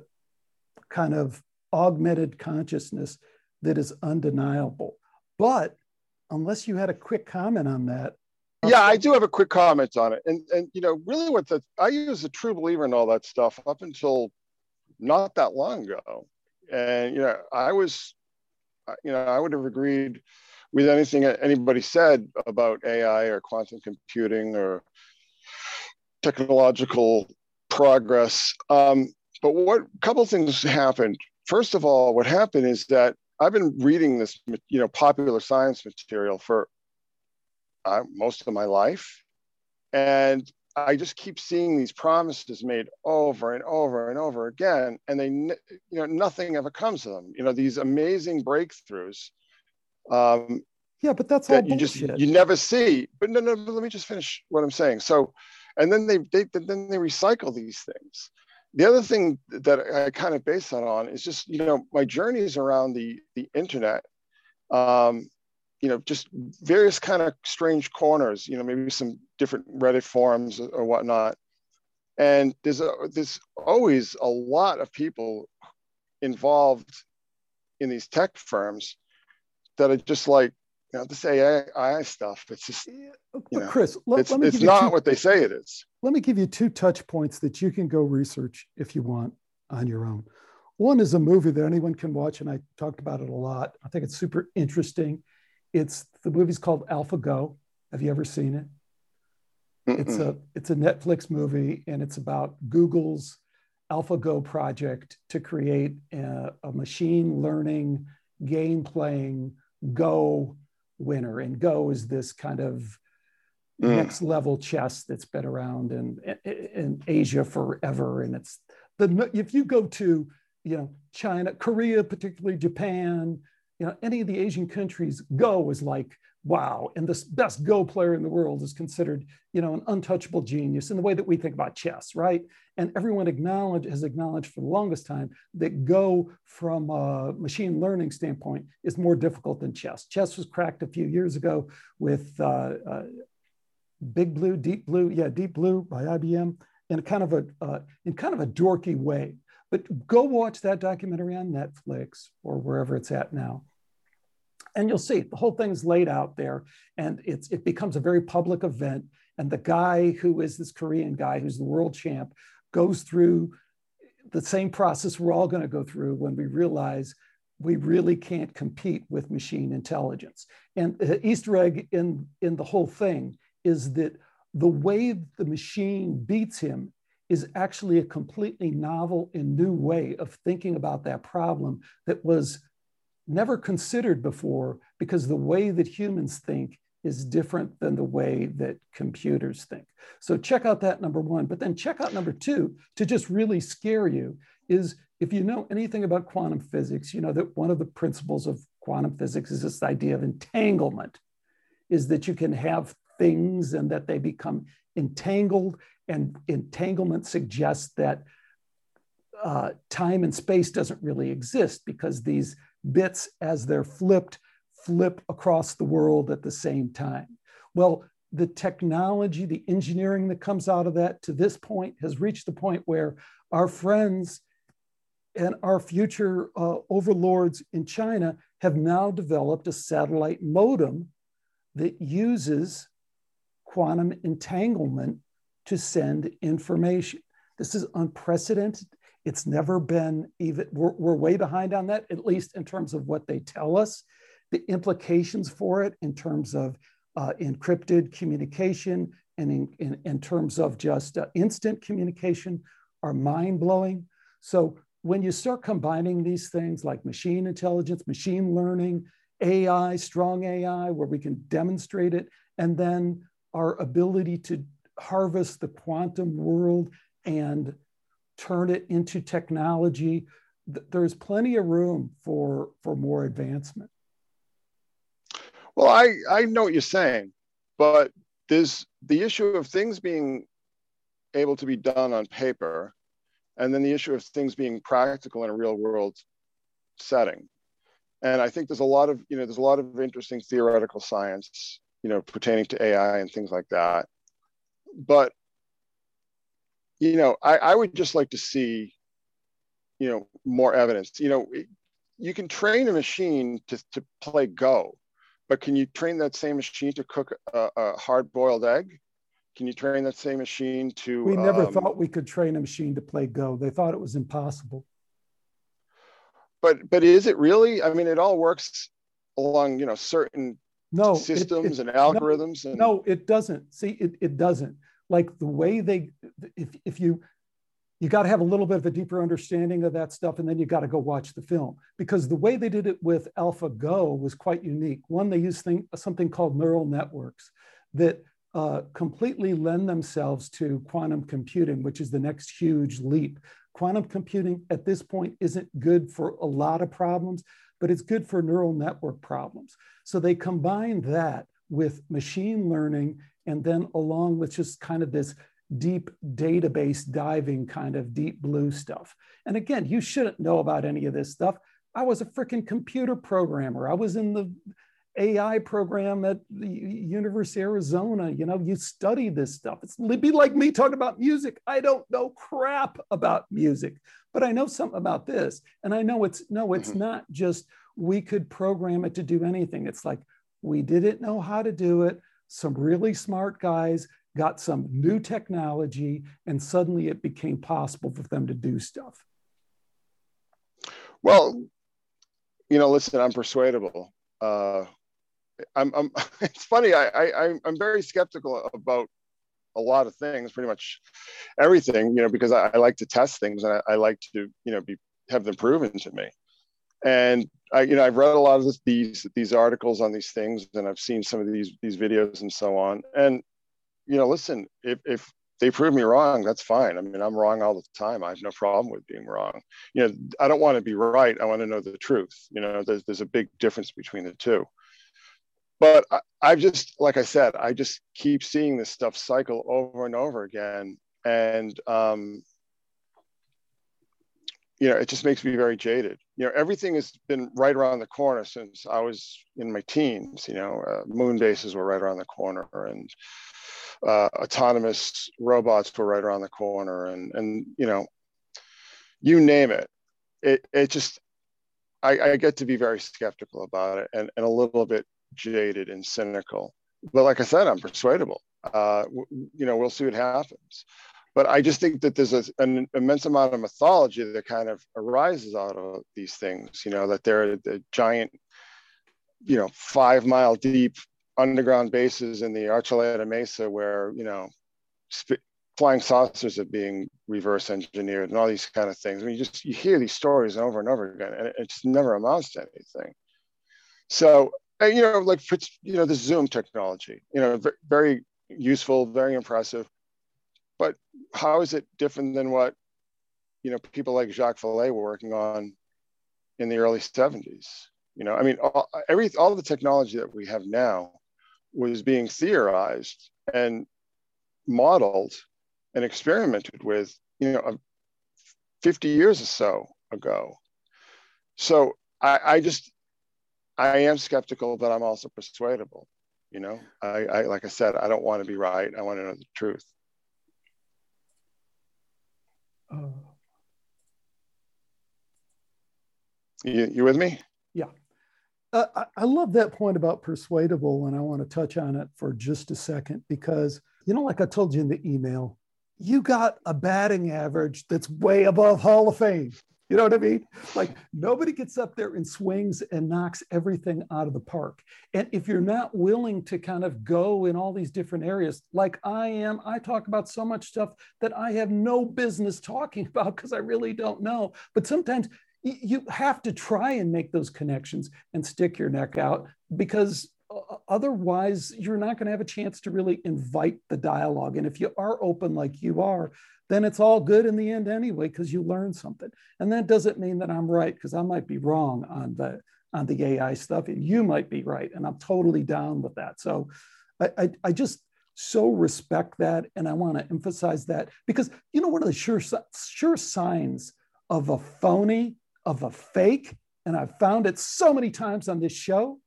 kind of augmented consciousness that is undeniable. But unless you had a quick comment on that. Yeah, I do have a quick comment on it. And and you know, really what the I was a true believer in all that stuff up until not that long ago. And you know, I was you know, I would have agreed with anything anybody said about AI or quantum computing or technological progress. Um, but what a couple things happened. First of all, what happened is that I've been reading this, you know, popular science material for uh, most of my life, and I just keep seeing these promises made over and over and over again, and they, you know, nothing ever comes to them. You know, these amazing breakthroughs um, yeah, but that's all you bullshit. just you never see. But no, no, no. Let me just finish what I'm saying. So, and then they, they then they recycle these things. The other thing that I kind of base that on is just you know my journeys around the the internet. Um, you know, just various kind of strange corners. You know, maybe some different Reddit forums or whatnot. And there's a, there's always a lot of people involved in these tech firms that are just like you know this AI, AI stuff. It's just you uh, know, Chris, let, it's, let me it's not two, what they say it is. Let me give you two touch points that you can go research if you want on your own. One is a movie that anyone can watch, and I talked about it a lot. I think it's super interesting. It's the movie's called AlphaGo. Have you ever seen it? Mm-mm. It's a it's a Netflix movie, and it's about Google's AlphaGo project to create a, a machine learning game playing Go winner. And Go is this kind of mm. next level chess that's been around in, in Asia forever. And it's the if you go to you know China, Korea, particularly Japan, you know any of the Asian countries, Go is like wow, and the best Go player in the world is considered, you know, an untouchable genius in the way that we think about chess, right? And everyone acknowledge, has acknowledged for the longest time that Go, from a machine learning standpoint, is more difficult than chess. Chess was cracked a few years ago with uh, uh, Big Blue, Deep Blue, yeah, Deep Blue by IBM, in kind of a uh, in kind of a dorky way. But go watch that documentary on Netflix or wherever it's at now and you'll see the whole thing's laid out there and it's it becomes a very public event and the guy who is this korean guy who's the world champ goes through the same process we're all going to go through when we realize we really can't compete with machine intelligence. And the easter egg in in the whole thing is that the way the machine beats him is actually a completely novel and new way of thinking about that problem that was never considered before because the way that humans think is different than the way that computers think. So check out that number one. But then check out number two to just really scare you is if you know anything about quantum physics, you know that one of the principles of quantum physics is this idea of entanglement, is that you can have things and that they become entangled. And entanglement suggests that uh, time and space doesn't really exist because these bits, as they're flipped, flip across the world at the same time. Well, the technology, the engineering that comes out of that to this point has reached the point where our friends and our future uh, overlords in China have now developed a satellite modem that uses quantum entanglement to send information. This is unprecedented. It's never been even, we're, we're way behind on that, at least in terms of what they tell us. The implications for it in terms of uh, encrypted communication and in, in, in terms of just uh, instant communication are mind blowing. So when you start combining these things like machine intelligence, machine learning, AI, strong AI, where we can demonstrate it, and then our ability to harvest the quantum world and turn it into technology, there's plenty of room for, for more advancement. Well, I, I know what you're saying, but there's the issue of things being able to be done on paper and then the issue of things being practical in a real world setting and i think there's a lot of you know there's a lot of interesting theoretical science you know pertaining to ai and things like that but you know i, I would just like to see you know more evidence you know you can train a machine to, to play go but can you train that same machine to cook a, a hard boiled egg can you train that same machine to? We never um, thought we could train a machine to play Go. They thought it was impossible. But but is it really? I mean, it all works along you know certain no systems it, it, and algorithms. No, and... no, it doesn't. See, it, it doesn't. Like the way they, if if you you got to have a little bit of a deeper understanding of that stuff and then you got to go watch the film because the way they did it with AlphaGo was quite unique one they used thing, something called neural networks that uh, completely lend themselves to quantum computing, which is the next huge leap. Quantum computing at this point isn't good for a lot of problems, but it's good for neural network problems. So they combine that with machine learning and then along with just kind of this deep database diving kind of deep blue stuff. And again, you shouldn't know about any of this stuff. I was a freaking computer programmer. I was in the AI program at the University of Arizona. You know, you study this stuff. It's be like me talking about music. I don't know crap about music, but I know something about this. And I know it's no, it's mm-hmm. not just we could program it to do anything. It's like we didn't know how to do it. Some really smart guys got some new technology, and suddenly it became possible for them to do stuff. Well, you know, listen, I'm persuadable. Uh, I'm, I'm <laughs> it's funny. I, I I'm very skeptical about a lot of things, pretty much everything, you know, because I, I like to test things and I, I, like to, you know, be have them proven to me. And I, you know, I've read a lot of this, these these articles on these things, and I've seen some of these these videos and so on. And you know, listen, if if they prove me wrong, that's fine. I mean, I'm wrong all the time. I have no problem with being wrong. You know, I don't want to be right. I want to know the truth. You know, there's there's a big difference between the two but I, I've just like I said, I just keep seeing this stuff cycle over and over again, and um, you know, it just makes me very jaded. You know, everything has been right around the corner since I was in my teens. You know, uh, moon bases were right around the corner, and uh, autonomous robots were right around the corner, and and you know, you name it. It it just I, I get to be very skeptical about it and, and a little bit jaded and cynical. But like I said, I'm persuadable. Uh, you know, we'll see what happens. But I just think that there's a, an immense amount of mythology that kind of arises out of these things. You know, that they're the giant, you know, five mile deep underground bases in the Archuleta Mesa where you know sp- flying saucers are being reverse engineered and all these kind of things. I mean, you just you hear these stories over and over again, and it, it just never amounts to anything. So and, you know, like you know, the Zoom technology, you know, very useful, very impressive. But how is it different than what you know people like Jacques Vallée were working on in the early 70s? You know, I mean, all, every all the technology that we have now was being theorized and modeled and experimented with, you know, 50 years or so ago. So I, I just I am skeptical, but I'm also persuadable. You know, I, I like I said, I don't want to be right. I want to know the truth. Uh, you, you with me? Yeah. Uh, I, I love that point about persuadable, and I want to touch on it for just a second because, you know, like I told you in the email, you got a batting average that's way above Hall of Fame. You know what I mean? Like nobody gets up there and swings and knocks everything out of the park. And if you're not willing to kind of go in all these different areas, like I am, I talk about so much stuff that I have no business talking <laughs> about because I really don't know. But sometimes you have to try and make those connections and stick your neck out because otherwise you're not going to have a chance to really invite the dialogue. And if you are open like you are, then it's all good in the end anyway because you learn something. And that doesn't mean that I'm right because I might be wrong on the on the AI stuff, and you might be right, and I'm totally down with that. So I, I, I just so respect that, and I want to emphasize that because you know one of the sure sure signs of a phony, of a fake, and I've found it so many times on this show,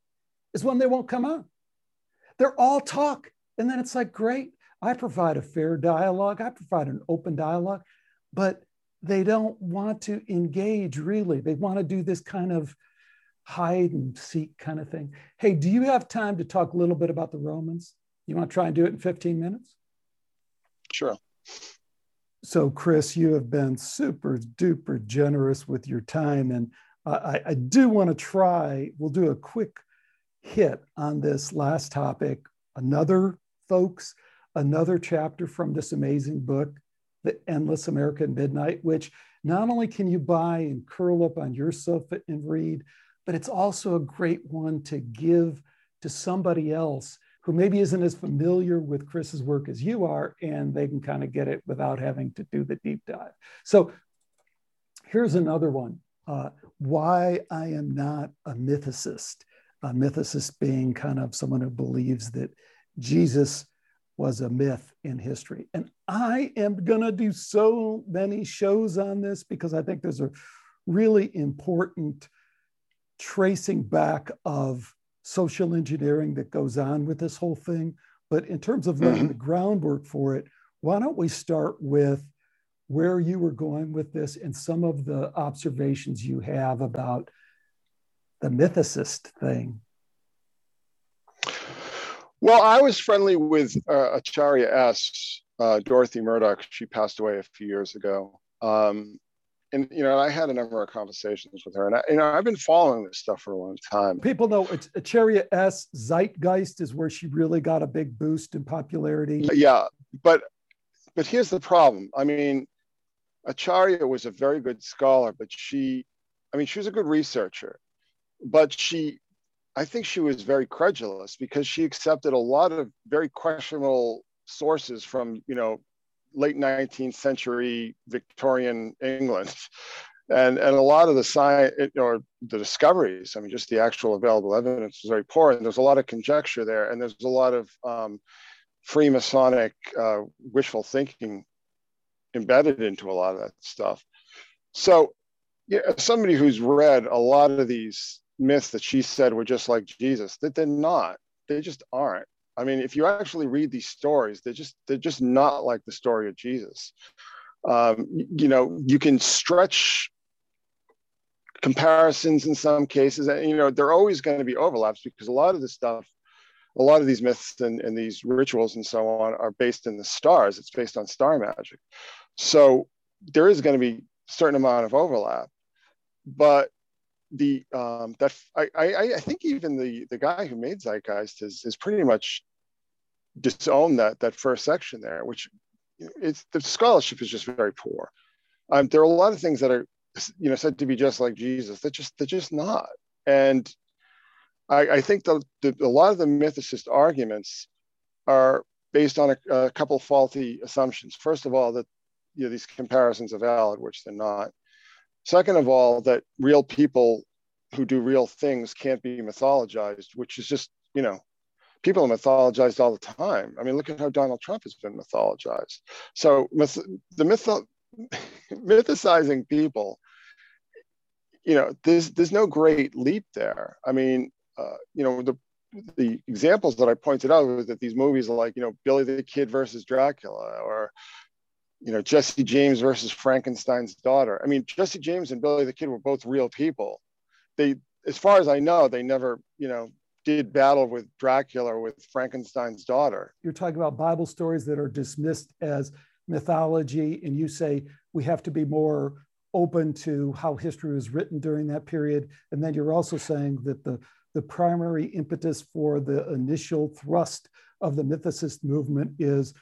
is when they won't come on. They're all talk, and then it's like great I provide a fair dialogue, I provide an open dialogue, but they don't want to engage really. They want to do this kind of hide and seek kind of thing. Hey, do you have time to talk a little bit about the Romans? You want to try and do it in 15 minutes? Sure. So, Chris, you have been super duper generous with your time. And I, I do want to try, we'll do a quick hit on this last topic. Another, folks, another chapter from this amazing book, The Endless American Midnight, which not only can you buy and curl up on your sofa and read, but it's also a great one to give to somebody else who maybe isn't as familiar with Chris's work as you are, and they can kind of get it without having to do the deep dive. So here's another one uh, Why I Am Not a Mythicist. A mythicist being kind of someone who believes that Jesus was a myth in history. And I am going to do so many shows on this because I think there's a really important tracing back of social engineering that goes on with this whole thing. But in terms of laying mm-hmm. the groundwork for it, why don't we start with where you were going with this and some of the observations you have about the mythicist thing well, I was friendly with uh, Acharya S. Uh, Dorothy Murdock. She passed away a few years ago. Um, and you know, I had a number of conversations with her, and I, you know, I've been following this stuff for a long time. People know Acharya S. Zeitgeist is where she really got a big boost in popularity. Yeah, but but here's the problem. I mean, Acharya was a very good scholar, but she, I mean, she was a good researcher, but she I think she was very credulous because she accepted a lot of very questionable sources from, you know, late 19th century Victorian England. <laughs> And, and a lot of the science or the discoveries, I mean, just the actual available evidence was very poor. And there's a lot of conjecture there. And there's a lot of um, Freemasonic uh, wishful thinking embedded into a lot of that stuff. So, yeah, somebody who's read a lot of these myths that she said were just like Jesus, that they're not. They just aren't. I mean, if you actually read these stories, they're just they're just not like the story of Jesus. Um, you know, you can stretch comparisons in some cases, and you know, they're always going to be overlaps because a lot of this stuff, a lot of these myths and, and these rituals and so on are based in the stars. It's based on star magic. So there is going to be a certain amount of overlap. But the um, that I, I I think even the the guy who made Zeitgeist is is pretty much disowned that that first section there, which it's the scholarship is just very poor. Um, there are a lot of things that are you know said to be just like Jesus. They're just they're just not. And I, I think the, the, a lot of the mythicist arguments are based on a, a couple faulty assumptions. First of all, that you know, these comparisons are valid, which they're not. Second of all, that real people who do real things can't be mythologized, which is just, you know, people are mythologized all the time. I mean, look at how Donald Trump has been mythologized. So myth, the myth, <laughs> mythicizing people, you know, there's there's no great leap there. I mean, uh, you know, the the examples that I pointed out was that these movies like, you know, Billy the Kid versus Dracula or you know, Jesse James versus Frankenstein's daughter. I mean, Jesse James and Billy the Kid were both real people. They, as far as I know, they never, you know, did battle with Dracula or with Frankenstein's daughter. You're talking about Bible stories that are dismissed as mythology, and you say we have to be more open to how history was written during that period. And then you're also saying that the, the primary impetus for the initial thrust of the mythicist movement is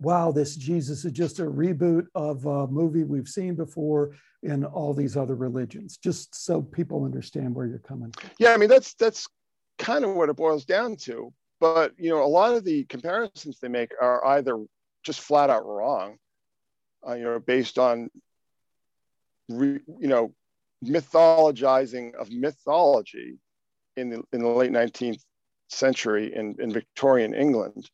wow, this Jesus is just a reboot of a movie we've seen before in all these other religions, just so people understand where you're coming from. Yeah, I mean that's that's kind of what it boils down to. But you know, a lot of the comparisons they make are either just flat out wrong, uh, you know, based on re, you know mythologizing of mythology in the in the late 19th century in, in Victorian England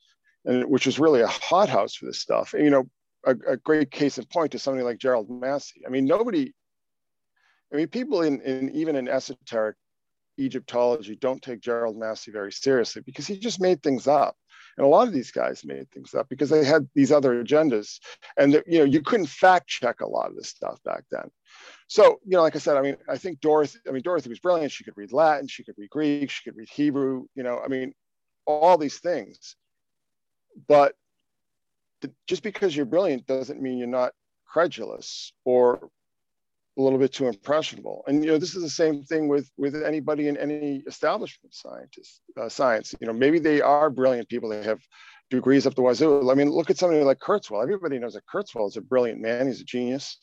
and which was really a hothouse for this stuff. And, you know, a, a, great case in point is somebody like Gerald Massey. I mean, nobody, I mean, people in, in even in esoteric Egyptology don't take Gerald Massey very seriously because he just made things up. And a lot of these guys made things up because they had these other agendas. And, you know, you couldn't fact check a lot of this stuff back then. So, you know, like I said, I mean, I think Dorothy, I mean, Dorothy was brilliant. She could read Latin, she could read Greek, she could read Hebrew, you know, I mean, all these things but just because you're brilliant doesn't mean you're not credulous or a little bit too impressionable. And you know, this is the same thing with with anybody in any establishment scientist uh, science. You know, maybe they are brilliant people. They have degrees up the wazoo. I mean, look at somebody like Kurzweil. Everybody knows that Kurzweil is a brilliant man. He's a genius,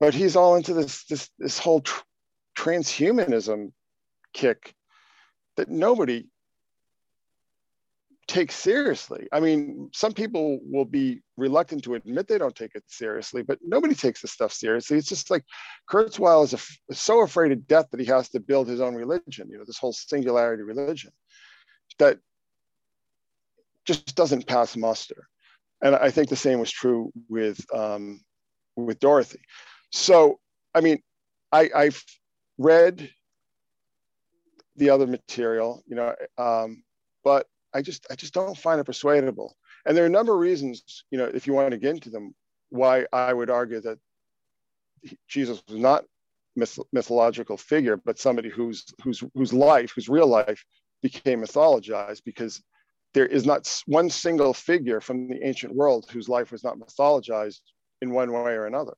but he's all into this this this whole tr- transhumanism kick that nobody take seriously. I mean, some people will be reluctant to admit they don't take it seriously, but nobody takes this stuff seriously. It's just like Kurzweil is, a, so afraid of death that he has to build his own religion, you know, this whole singularity religion that just doesn't pass muster. And I think the same was true with, um, with Dorothy. So, I mean, I, I've read the other material, you know, um, but I just I just don't find it persuadable. And there are a number of reasons, you know, if you want to get into them, why I would argue that Jesus was not myth- mythological figure, but somebody whose whose whose life, whose real life, became mythologized because there is not one single figure from the ancient world whose life was not mythologized in one way or another.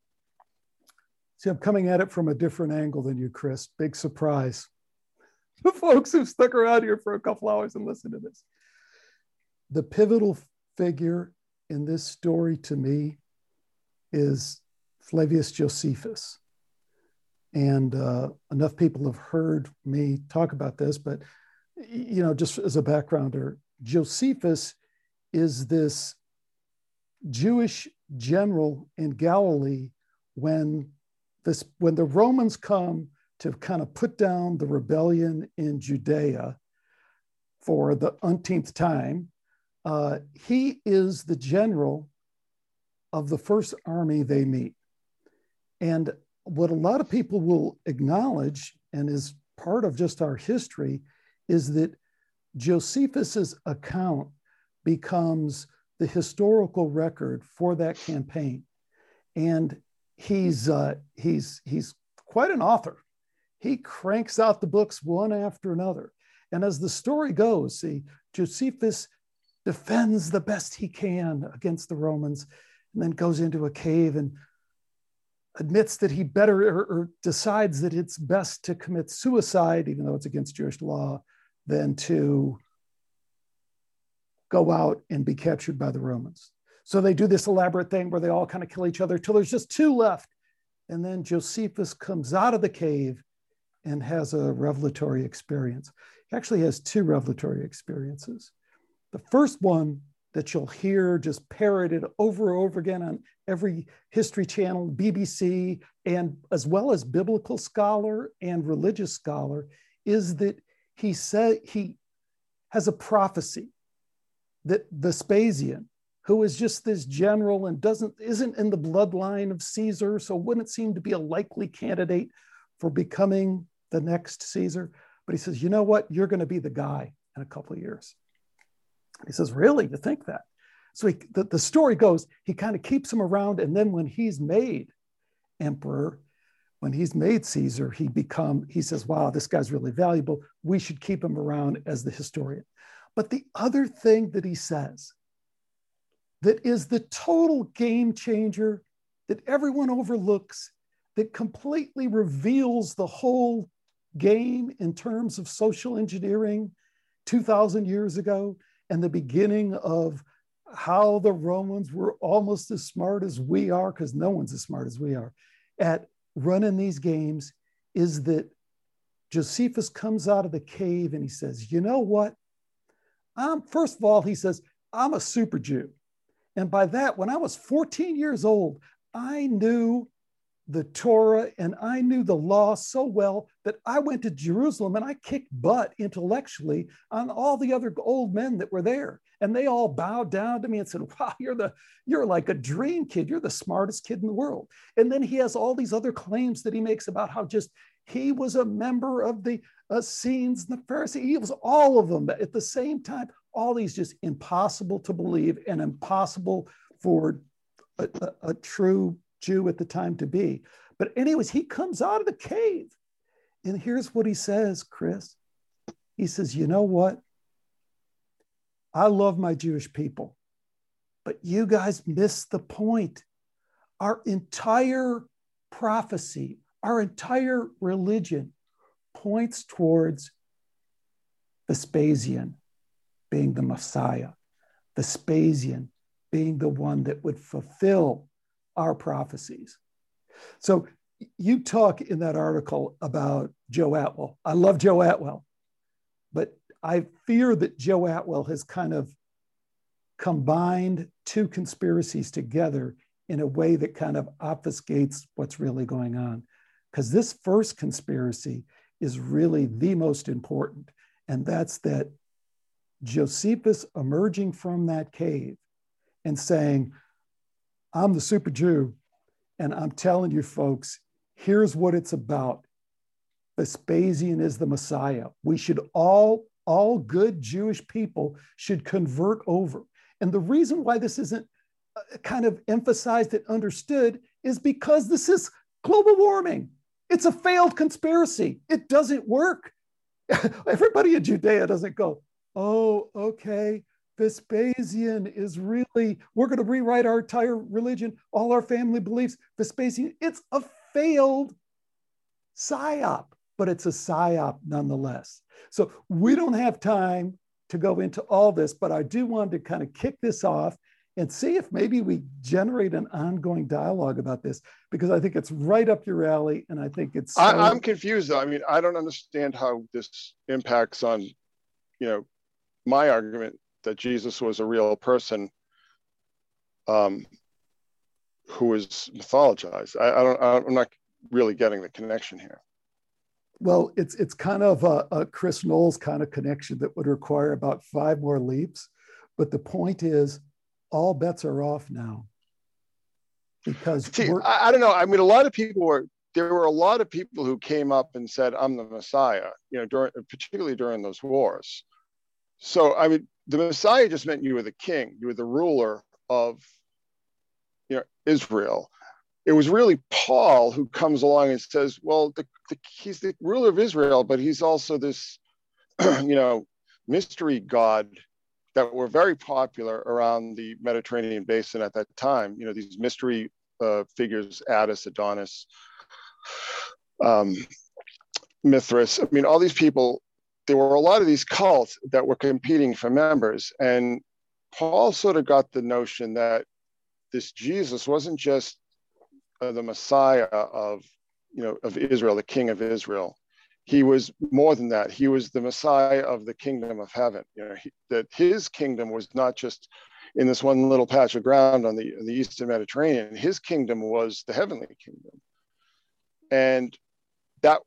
See, I'm coming at it from a different angle than you, Chris. Big surprise. <laughs> The folks who've stuck around here for a couple hours and listened to this the pivotal figure in this story to me is Flavius Josephus. And uh, enough people have heard me talk about this, but you know, just as a backgrounder, Josephus is this Jewish general in Galilee when this when the Romans come to kind of put down the rebellion in Judea for the umpteenth time, uh, he is the general of the first army they meet. And what a lot of people will acknowledge, and is part of just our history, is that Josephus's account becomes the historical record for that campaign. And he's, uh, he's, he's quite an author. He cranks out the books one after another. And as the story goes, see, Josephus defends the best he can against the Romans, and then goes into a cave and admits that he better or, or, decides that it's best to commit suicide, even though it's against Jewish law, than to go out and be captured by the Romans. So they do this elaborate thing where they all kind of kill each other till there's just two left. And then Josephus comes out of the cave and has a revelatory experience. He actually has two revelatory experiences. The first one that you'll hear just parroted over and over again on every history channel, BBC, and as well as biblical scholar and religious scholar, is that he said he has a prophecy that Vespasian, who is just this general and doesn't isn't in the bloodline of Caesar, so wouldn't seem to be a likely candidate for becoming the next Caesar. But he says, you know what? You're going to be the guy in a couple of years. He says, really? You think that? So he, the, the story goes, he kind of keeps him around. And then when he's made emperor, when he's made Caesar, he become, he says, wow, this guy's really valuable. We should keep him around as the historian. But the other thing that he says that is the total game changer that everyone overlooks, that completely reveals the whole game in terms of social engineering 2,000 years ago and the beginning of how the Romans were almost as smart as we are, because no one's as smart as we are, at running these games is that Josephus comes out of the cave and he says, You know what? I'm, first of all, he says, I'm a super Jew. And by that, when I was 14 years old, I knew the Torah and I knew the law so well that I went to Jerusalem and I kicked butt intellectually on all the other old men that were there. And they all bowed down to me and said, Wow, you're the you're like a dream kid. You're the smartest kid in the world. And then he has all these other claims that he makes about how just he was a member of the uh, Essenes and the Pharisees. He was all of them at the same time. All these just impossible to believe and impossible for a, a, a true Jew at the time to be. But, anyways, he comes out of the cave. And here's what he says, Chris. He says, You know what? I love my Jewish people, but you guys missed the point. Our entire prophecy, our entire religion points towards Vespasian being the Messiah, Vespasian being the one that would fulfill our prophecies. So you talk in that article about Joe Atwill. I love Joe Atwill, but I fear that Joe Atwill has kind of combined two conspiracies together in a way that kind of obfuscates what's really going on. Because this first conspiracy is really the most important, and that's that Josephus emerging from that cave and saying, I'm the super Jew, and I'm telling you, folks, here's what it's about. Vespasian is the Messiah. We should all, all good Jewish people should convert over. And the reason why this isn't uh, kind of emphasized and understood is because this is global warming. It's a failed conspiracy. It doesn't work. <laughs> Everybody in Judea doesn't go, oh, okay, Vespasian is really, we're going to rewrite our entire religion, all our family beliefs. Vespasian, it's a failed psyop, but it's a psyop nonetheless. So we don't have time to go into all this, but I do want to kind of kick this off and see if maybe we generate an ongoing dialogue about this because I think it's right up your alley, and I think it's. So... I, I'm confused though. I mean, I don't understand how this impacts on, you know, my argument that Jesus was a real person um, who was mythologized. I, I don't. I'm not really getting the connection here. Well, it's it's kind of a, a Chris Knowles kind of connection that would require about five more leaps, but the point is, all bets are off now. Because See, I, I don't know. I mean, a lot of people were there were a lot of people who came up and said, "I'm the Messiah," you know, during particularly during those wars. So I mean, the Messiah just meant you were the king, you were the ruler of you know Israel. It was really Paul who comes along and says, well, the, the, he's the ruler of Israel, but he's also this, <clears throat> you know, mystery god that were very popular around the Mediterranean basin at that time. You know, these mystery uh, figures, Attis, Adonis, um, Mithras. I mean, all these people there were a lot of these cults that were competing for members. And Paul sort of got the notion that this Jesus wasn't just uh, the Messiah of, you know, of Israel, the King of Israel. he was more than that. He was the Messiah of the kingdom of heaven. You know, he, that his kingdom was not just in this one little patch of ground on the, the eastern Mediterranean. His kingdom was the heavenly kingdom, and that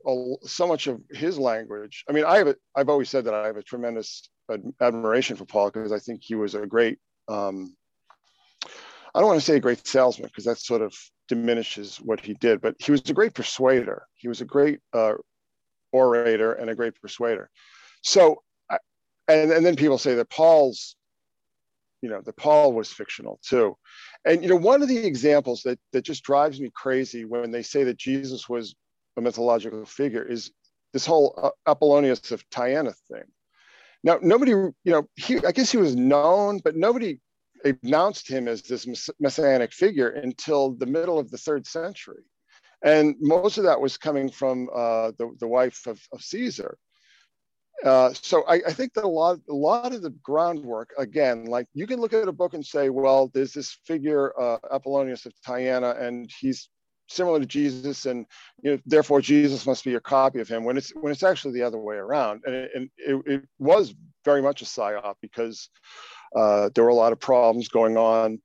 so much of his language. I mean, I have I've always said that I have a tremendous admiration for Paul because I think he was a great. Um, I don't want to say a great salesman because that sort of diminishes what he did, but he was a great persuader. He was a great uh, orator and a great persuader. So, and, and then people say that Paul's, you know, that Paul was fictional too. And, you know, one of the examples that, that just drives me crazy when they say that Jesus was a mythological figure is this whole uh, Apollonius of Tyana thing. Now, nobody, you know, he, I guess he was known, but nobody announced him as this messianic figure until the middle of the third century and most of that was coming from uh, the, the wife of, of Caesar. Uh, so I, I, think that a lot, a lot of the groundwork, again, like you can look at a book and say, well, there's this figure, uh, Apollonius of Tyana, and he's similar to Jesus, and you know, therefore Jesus must be a copy of him. When it's when it's actually the other way around, and it, and it, it was very much a psyop because uh, there were a lot of problems going on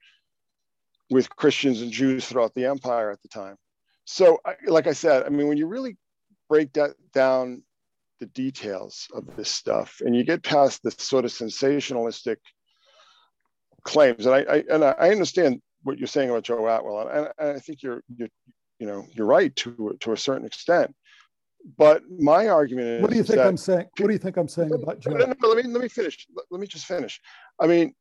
with Christians and Jews throughout the empire at the time so like i said i mean when you really break that down the details of this stuff and you get past the sort of sensationalistic claims and i, I and i understand what you're saying about joe atwill and, and i think you're you're you know you're right to to a certain extent. But my argument is what do you think i'm saying? What do you think i'm saying about joe? let me let me finish. Let me just finish. I mean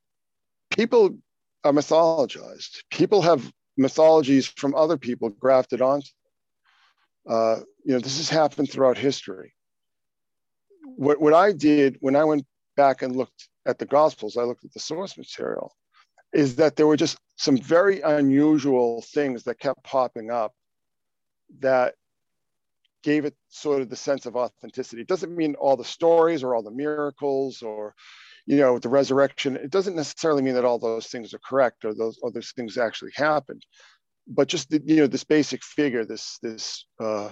people are mythologized. People have mythologies from other people grafted onto uh, you know this has happened throughout history. What, what i did when i went back and looked at the gospels i looked at the source material is that there were just some very unusual things that kept popping up that gave it sort of the sense of authenticity it doesn't mean all the stories or all the miracles or you know, the resurrection, it doesn't necessarily mean that all those things are correct or those things actually happened. But just the, you know, this basic figure, this this uh,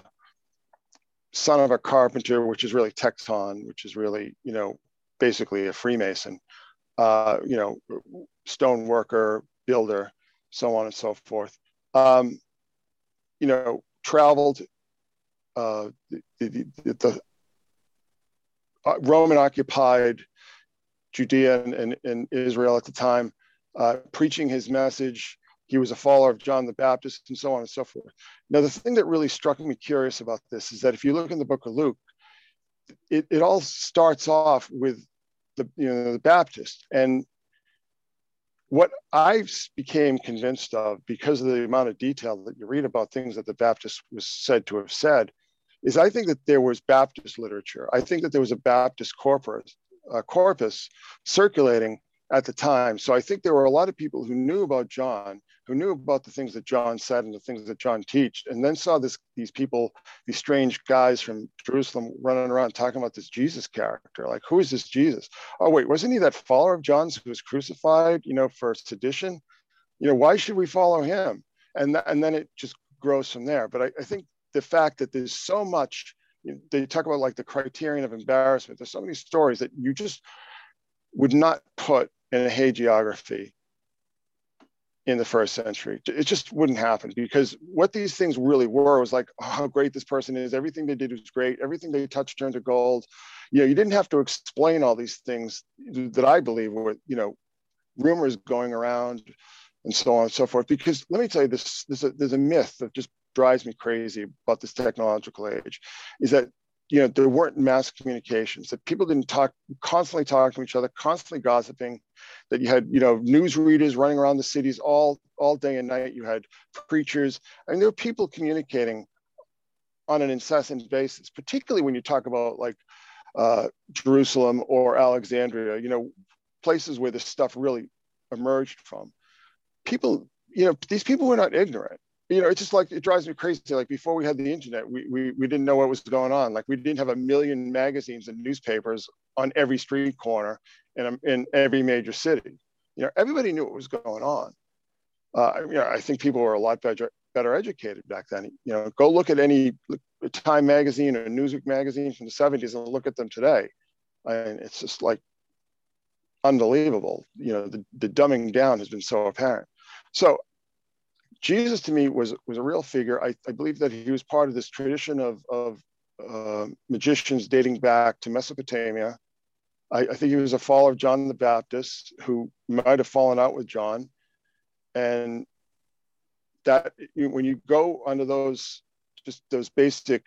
son of a carpenter, which is really Tekton, which is really, you know, basically a Freemason, uh, you know, stone worker, builder, so on and so forth. Um, you know, traveled uh, the, the, the, uh, Roman occupied Judea and, and, Israel at the time, uh, preaching his message. He was a follower of John the Baptist and so on and so forth. Now, the thing that really struck me curious about this is that if you look in the book of Luke, it, it all starts off with the, you know, the Baptist. And what I became convinced of because of the amount of detail that you read about things that the Baptist was said to have said is I think that there was Baptist literature. I think that there was a Baptist corpus uh, corpus circulating at the time. So I think there were a lot of people who knew about John, who knew about the things that John said and the things that John teach, and then saw this these people, these strange guys from Jerusalem running around talking about this Jesus character. Like, who is this Jesus? Oh, wait, wasn't he that follower of John's who was crucified, you know, for sedition? You know, why should we follow him? And, th- and then it just grows from there. But I, I think the fact that there's so much they talk about like the criterion of embarrassment. There's so many stories that you just would not put in a hagiography in the first century. It just wouldn't happen because what these things really were was like, oh, how great this person is. Everything they did was great. Everything they touched turned to gold. You know, you didn't have to explain all these things that I believe were, you know, rumors going around and so on and so forth. Because let me tell you, this, this there's a myth that just drives me crazy about this technological age is that you know there weren't mass communications that people didn't talk constantly talking to each other constantly gossiping that you had you know news readers running around the cities all all day and night. You had preachers. I mean there were people communicating on an incessant basis particularly when you talk about like uh, jerusalem or alexandria you know places where this stuff really emerged from. People you know these people were not ignorant you know, it's just like it drives me crazy. Like before we had the internet, we, we we didn't know what was going on. Like we didn't have a million magazines and newspapers on every street corner in in every major city. You know, everybody knew what was going on. Uh, you know, I think people were a lot better better educated back then. You know, go look at any Time magazine or Newsweek magazine from the 70s and look at them today. And it's just like unbelievable. You know, the, the dumbing down has been so apparent. So Jesus to me was was a real figure. I, I believe that he was part of this tradition of, of uh, magicians dating back to Mesopotamia. I, I, think he was a follower of John the Baptist who might have fallen out with John. And that when you go under those just those basic,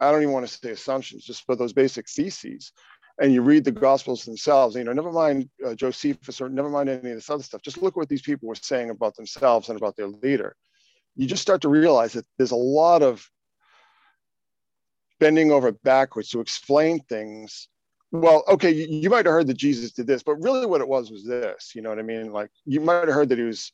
I don't even want to say assumptions, just but those basic theses, and you read the Gospels themselves, you know, never mind uh, Josephus or never mind any of this other stuff. Just look what these people were saying about themselves and about their leader. You just start to realize that there's a lot of bending over backwards to explain things. Well, okay, you, you might have heard that Jesus did this, but really what it was was this. You know what I mean? Like you might have heard that he was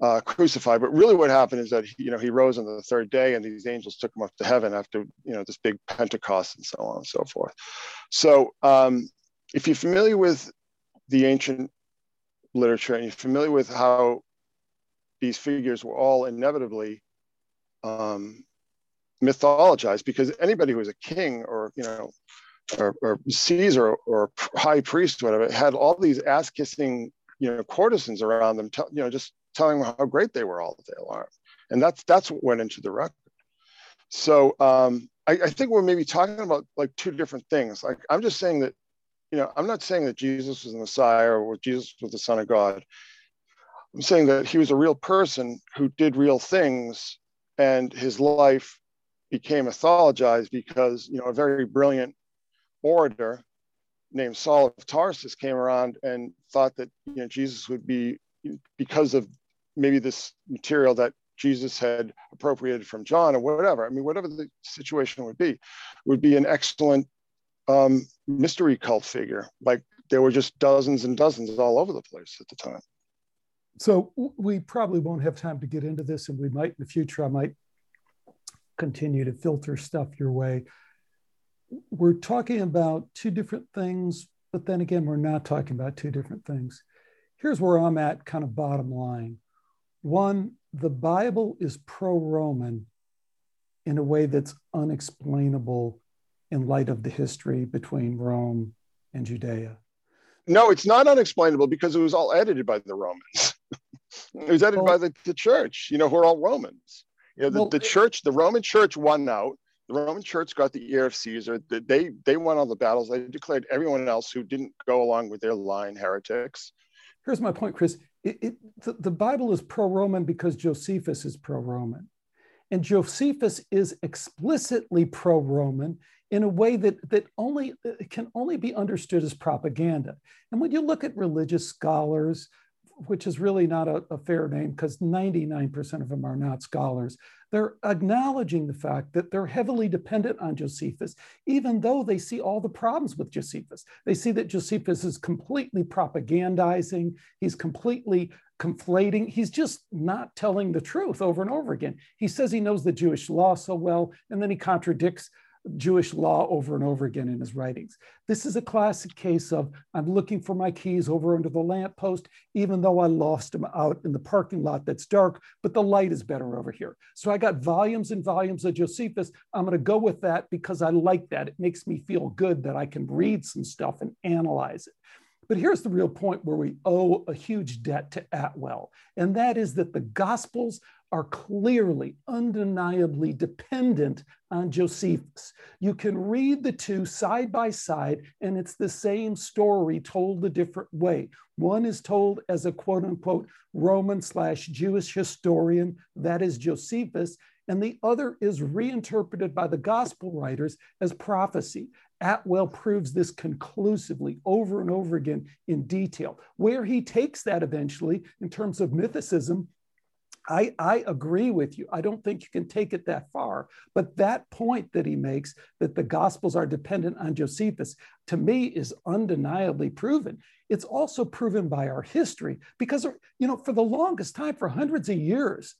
uh, crucified. But really, what happened is that you know he rose on the third day, and these angels took him up to heaven after you know this big Pentecost and so on and so forth. So, um, if you're familiar with the ancient literature and you're familiar with how these figures were all inevitably um, mythologized, because anybody who was a king or you know or, or Caesar or high priest, whatever, had all these ass kissing you know courtesans around them, you know, just telling them how great they were all day long. And that's that's what went into the record. So um, I, I think we're maybe talking about like two different things. Like I'm just saying that, you know, I'm not saying that Jesus was the Messiah or Jesus was the Son of God. I'm saying that he was a real person who did real things, and his life became mythologized because you know a very brilliant orator named Saul of Tarsus came around and thought that you know Jesus would be because of maybe this material that Jesus had appropriated from John or whatever. I mean, whatever the situation would be, would be an excellent um, mystery cult figure. Like there were just dozens and dozens all over the place at the time. So we probably won't have time to get into this, and we might in the future. I might continue to filter stuff your way. We're talking about two different things, but then again, we're not talking about two different things. Here's where I'm at, kind of bottom line one, the Bible is pro Roman in a way that's unexplainable in light of the history between Rome and Judea. No, it's not unexplainable because it was all edited by the Romans. <laughs> it was edited well, by the, the church, you know, who are all Romans. You know, the, well, the church, the Roman church won out. The Roman church got the ear of Caesar. They, they won all the battles. They declared everyone else who didn't go along with their line heretics. Here's my point, Chris it, it, the, the Bible is pro Roman because Josephus is pro Roman. And Josephus is explicitly pro Roman in a way that, that only can only be understood as propaganda. And when you look at religious scholars, which is really not a, a fair name because 99% of them are not scholars. They're acknowledging the fact that they're heavily dependent on Josephus, even though they see all the problems with Josephus. They see that Josephus is completely propagandizing, he's completely conflating, he's just not telling the truth over and over again. He says he knows the Jewish law so well, and then he contradicts Jewish law over and over again in his writings. This is a classic case of I'm looking for my keys over under the lamppost, even though I lost them out in the parking lot that's dark, but the light is better over here. So I got volumes and volumes of Josephus. I'm going to go with that because I like that. It makes me feel good that I can read some stuff and analyze it. But here's the real point where we owe a huge debt to Atwill, and that is that the Gospels are clearly, undeniably dependent on Josephus. You can read the two side by side, and it's the same story told a different way. One is told as a quote unquote Roman slash Jewish historian, that is Josephus, and the other is reinterpreted by the gospel writers as prophecy. Atwill proves this conclusively over and over again in detail. Where he takes that eventually in terms of mythicism I, I agree with you. I don't think you can take it that far. But that point that he makes that the Gospels are dependent on Josephus, to me, is undeniably proven. It's also proven by our history because, you know, for the longest time, for hundreds of years,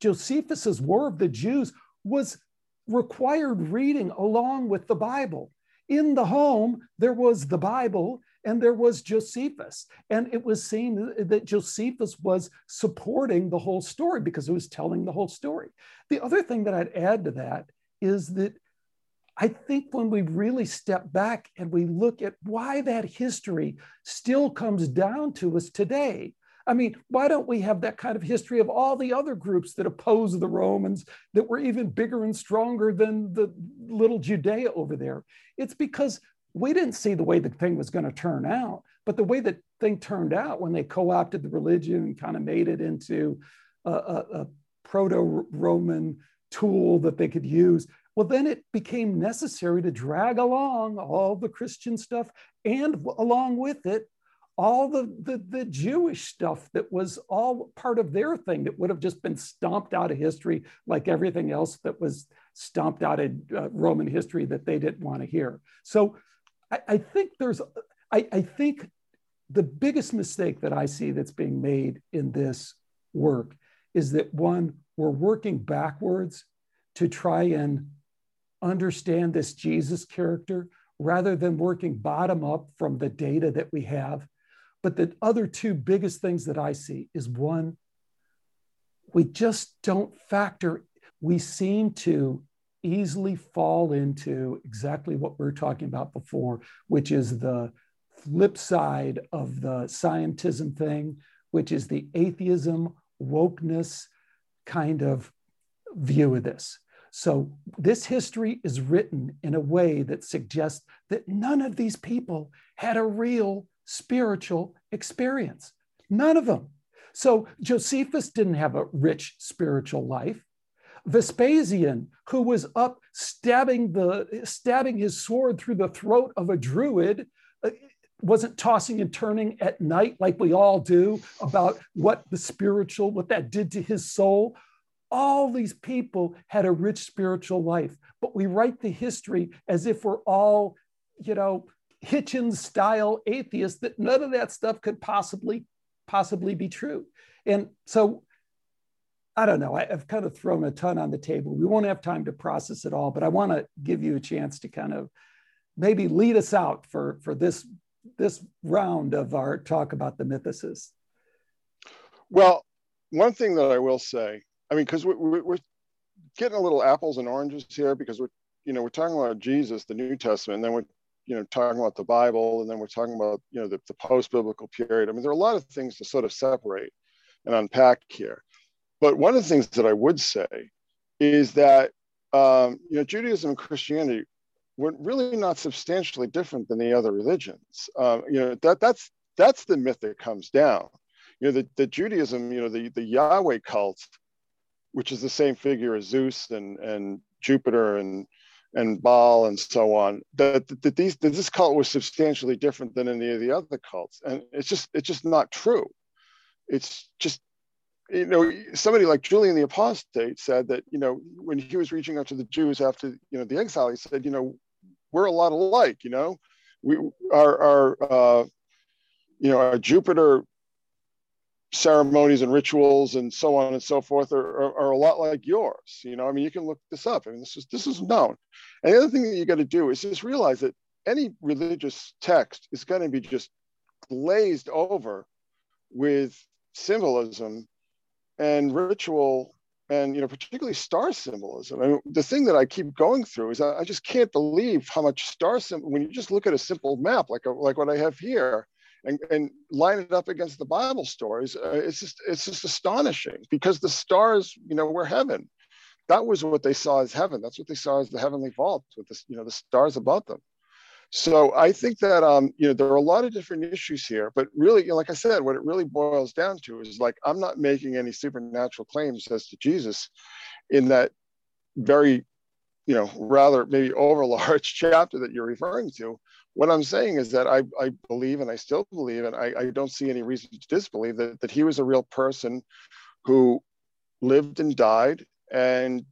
Josephus's War of the Jews was required reading along with the Bible. In the home, there was the Bible and there was Josephus. And it was seen that Josephus was supporting the whole story because it was telling the whole story. The other thing that I'd add to that is that I think when we really step back and we look at why that history still comes down to us today, I mean, why don't we have that kind of history of all the other groups that oppose the Romans that were even bigger and stronger than the little Judea over there? It's because we didn't see the way the thing was going to turn out, but the way the thing turned out when they co opted the religion and kind of made it into a, a, a proto Roman tool that they could use. Well, then it became necessary to drag along all the Christian stuff and along with it, all the, the, the, Jewish stuff that was all part of their thing that would have just been stomped out of history, like everything else that was stomped out of uh, Roman history that they didn't want to hear. So I, think there's, I, I think the biggest mistake that I see that's being made in this work is that one, we're working backwards to try and understand this Jesus character rather than working bottom up from the data that we have. But the other two biggest things that I see is one, we just don't factor, we seem to easily fall into exactly what we are talking about before, which is the flip side of the scientism thing, which is the atheism, wokeness kind of view of this. So, this history is written in a way that suggests that none of these people had a real spiritual experience. None of them. So, Josephus didn't have a rich spiritual life. Vespasian, who was up stabbing the stabbing his sword through the throat of a druid, uh, wasn't tossing and turning at night like we all do about what the spiritual, what that did to his soul. All these people had a rich spiritual life, but we write the history as if we're all, you know, Hitchens style atheists that none of that stuff could possibly possibly be true. And so I don't know. I've kind of thrown a ton on the table. We won't have time to process it all, but I want to give you a chance to kind of maybe lead us out for for this this round of our talk about the mythicists. Well, one thing that I will say, I mean, because we're, we're getting a little apples and oranges here because we're you know we're talking about Jesus, the New Testament, and then we're you know talking about the Bible, and then we're talking about you know the, the post biblical period. I mean, there are a lot of things to sort of separate and unpack here. But one of the things that I would say is that um, you know Judaism and Christianity were really not substantially different than the other religions. Um, you know that that's that's the myth that comes down. You know the, the Judaism, you know the the Yahweh cult, which is the same figure as Zeus and and Jupiter and and Baal and so on. That, that these that this cult was substantially different than any of the other cults, and it's just it's just not true. It's just you know, somebody like Julian the Apostate said that, you know, when he was reaching out to the Jews after, you know, the exile, he said, you know, we're a lot alike, you know, we our, our uh, you know, our Jupiter ceremonies and rituals and so on and so forth are, are, are, a lot like yours. You know, I mean, you can look this up. I mean, this is this is known. And the other thing that you got to do is just realize that any religious text is going to be just glazed over with symbolism and ritual and you know particularly star symbolism. I mean, the thing that I keep going through is I, just can't believe how much star symbol when you just look at a simple map like a, like what I have here and, and line it up against the Bible stories. Uh, it's just it's just astonishing because the stars you know were heaven. That was what they saw as heaven. That's what they saw as the heavenly vault with the you know the stars above them. So I think that um, you know there are a lot of different issues here, but really, you know, like I said, what it really boils down to is like I'm not making any supernatural claims as to Jesus, in that very, you know, rather maybe overlarge <laughs> chapter that you're referring to. What I'm saying is that I, I believe and I still believe, and I, I don't see any reason to disbelieve that, that he was a real person who lived and died and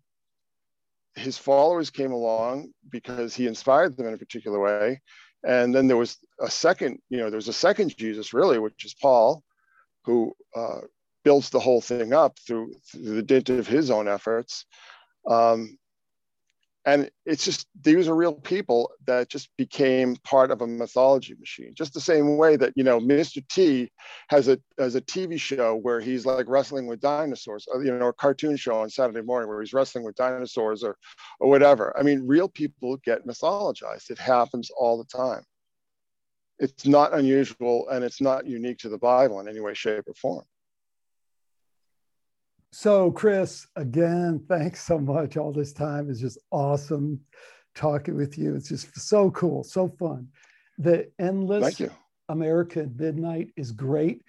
his followers came along because he inspired them in a particular way. And then there was a second, you know, there's a second Jesus, really, which is Paul, who uh, builds the whole thing up through, through, the dint of his own efforts. Um, and it's just these are real people that just became part of a mythology machine. Just the same way that you know mr t has a has a tv show where he's like wrestling with dinosaurs or, you know a cartoon show on saturday morning where he's wrestling with dinosaurs or or whatever. I mean real people get mythologized. It happens all the time. It's not unusual and it's not unique to the bible in any way shape or form so, Chris, again, thanks so much. All this time is just awesome talking with you. It's just so cool, so fun. The endless American midnight is great.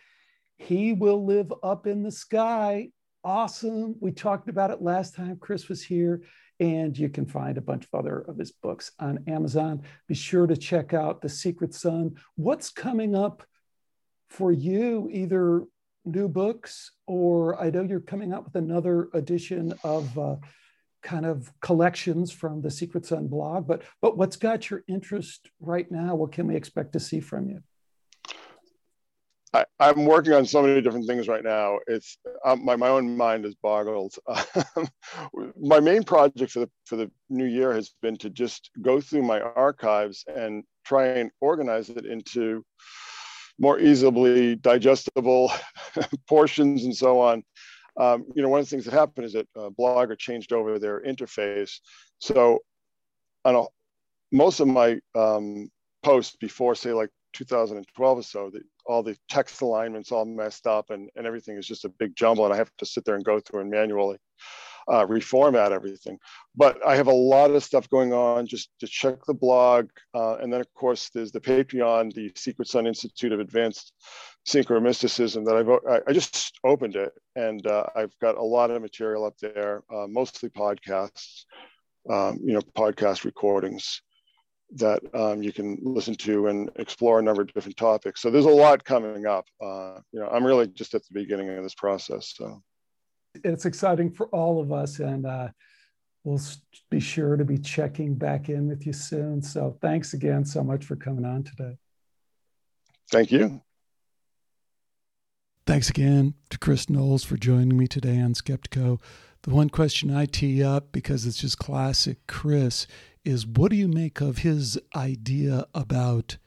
He will live up in the sky. Awesome. We talked about it last time Chris was here, and you can find a bunch of other of his books on Amazon. Be sure to check out The Secret Sun. What's coming up for you, either new books, or I know you're coming out with another edition of uh, kind of collections from the Secret Sun blog. But but what's got your interest right now? What can we expect to see from you? I, am working on so many different things right now. It's um, my my own mind is boggled. <laughs> my main project for the for the new year has been to just go through my archives and try and organize it into more easily digestible <laughs> portions and so on. Um, you know, one of the things that happened is that uh, Blogger changed over their interface. So, on a, most of my um, posts before, say, like 2012 or so, the, all the text alignments all messed up and, and everything is just a big jumble, and I have to sit there and go through and manually uh, reformat everything. But I have a lot of stuff going on just to check the blog. Uh, and then, of course, there's the Patreon, the Secret Sun Institute of Advanced Synchro Mysticism that I've, I just opened it. And uh, I've got a lot of material up there, uh, mostly podcasts, um, you know, podcast recordings that um, you can listen to and explore a number of different topics. So there's a lot coming up. Uh, you know, I'm really just at the beginning of this process. So it's exciting for all of us. And uh, we'll be sure to be checking back in with you soon. So thanks again so much for coming on today. Thank you. Thanks again to Chris Knowles for joining me today on Skeptiko. The one question I tee up, because it's just classic Chris, is what do you make of his idea about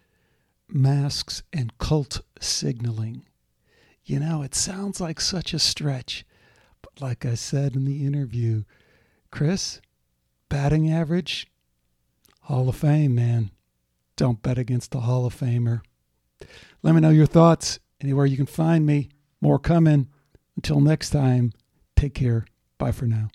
masks and cult signaling? You know, it sounds like such a stretch like I said in the interview, Chris, batting average, Hall of Fame, man. Don't bet against the Hall of Famer. Let me know your thoughts anywhere you can find me. More coming. Until next time, take care. Bye for now.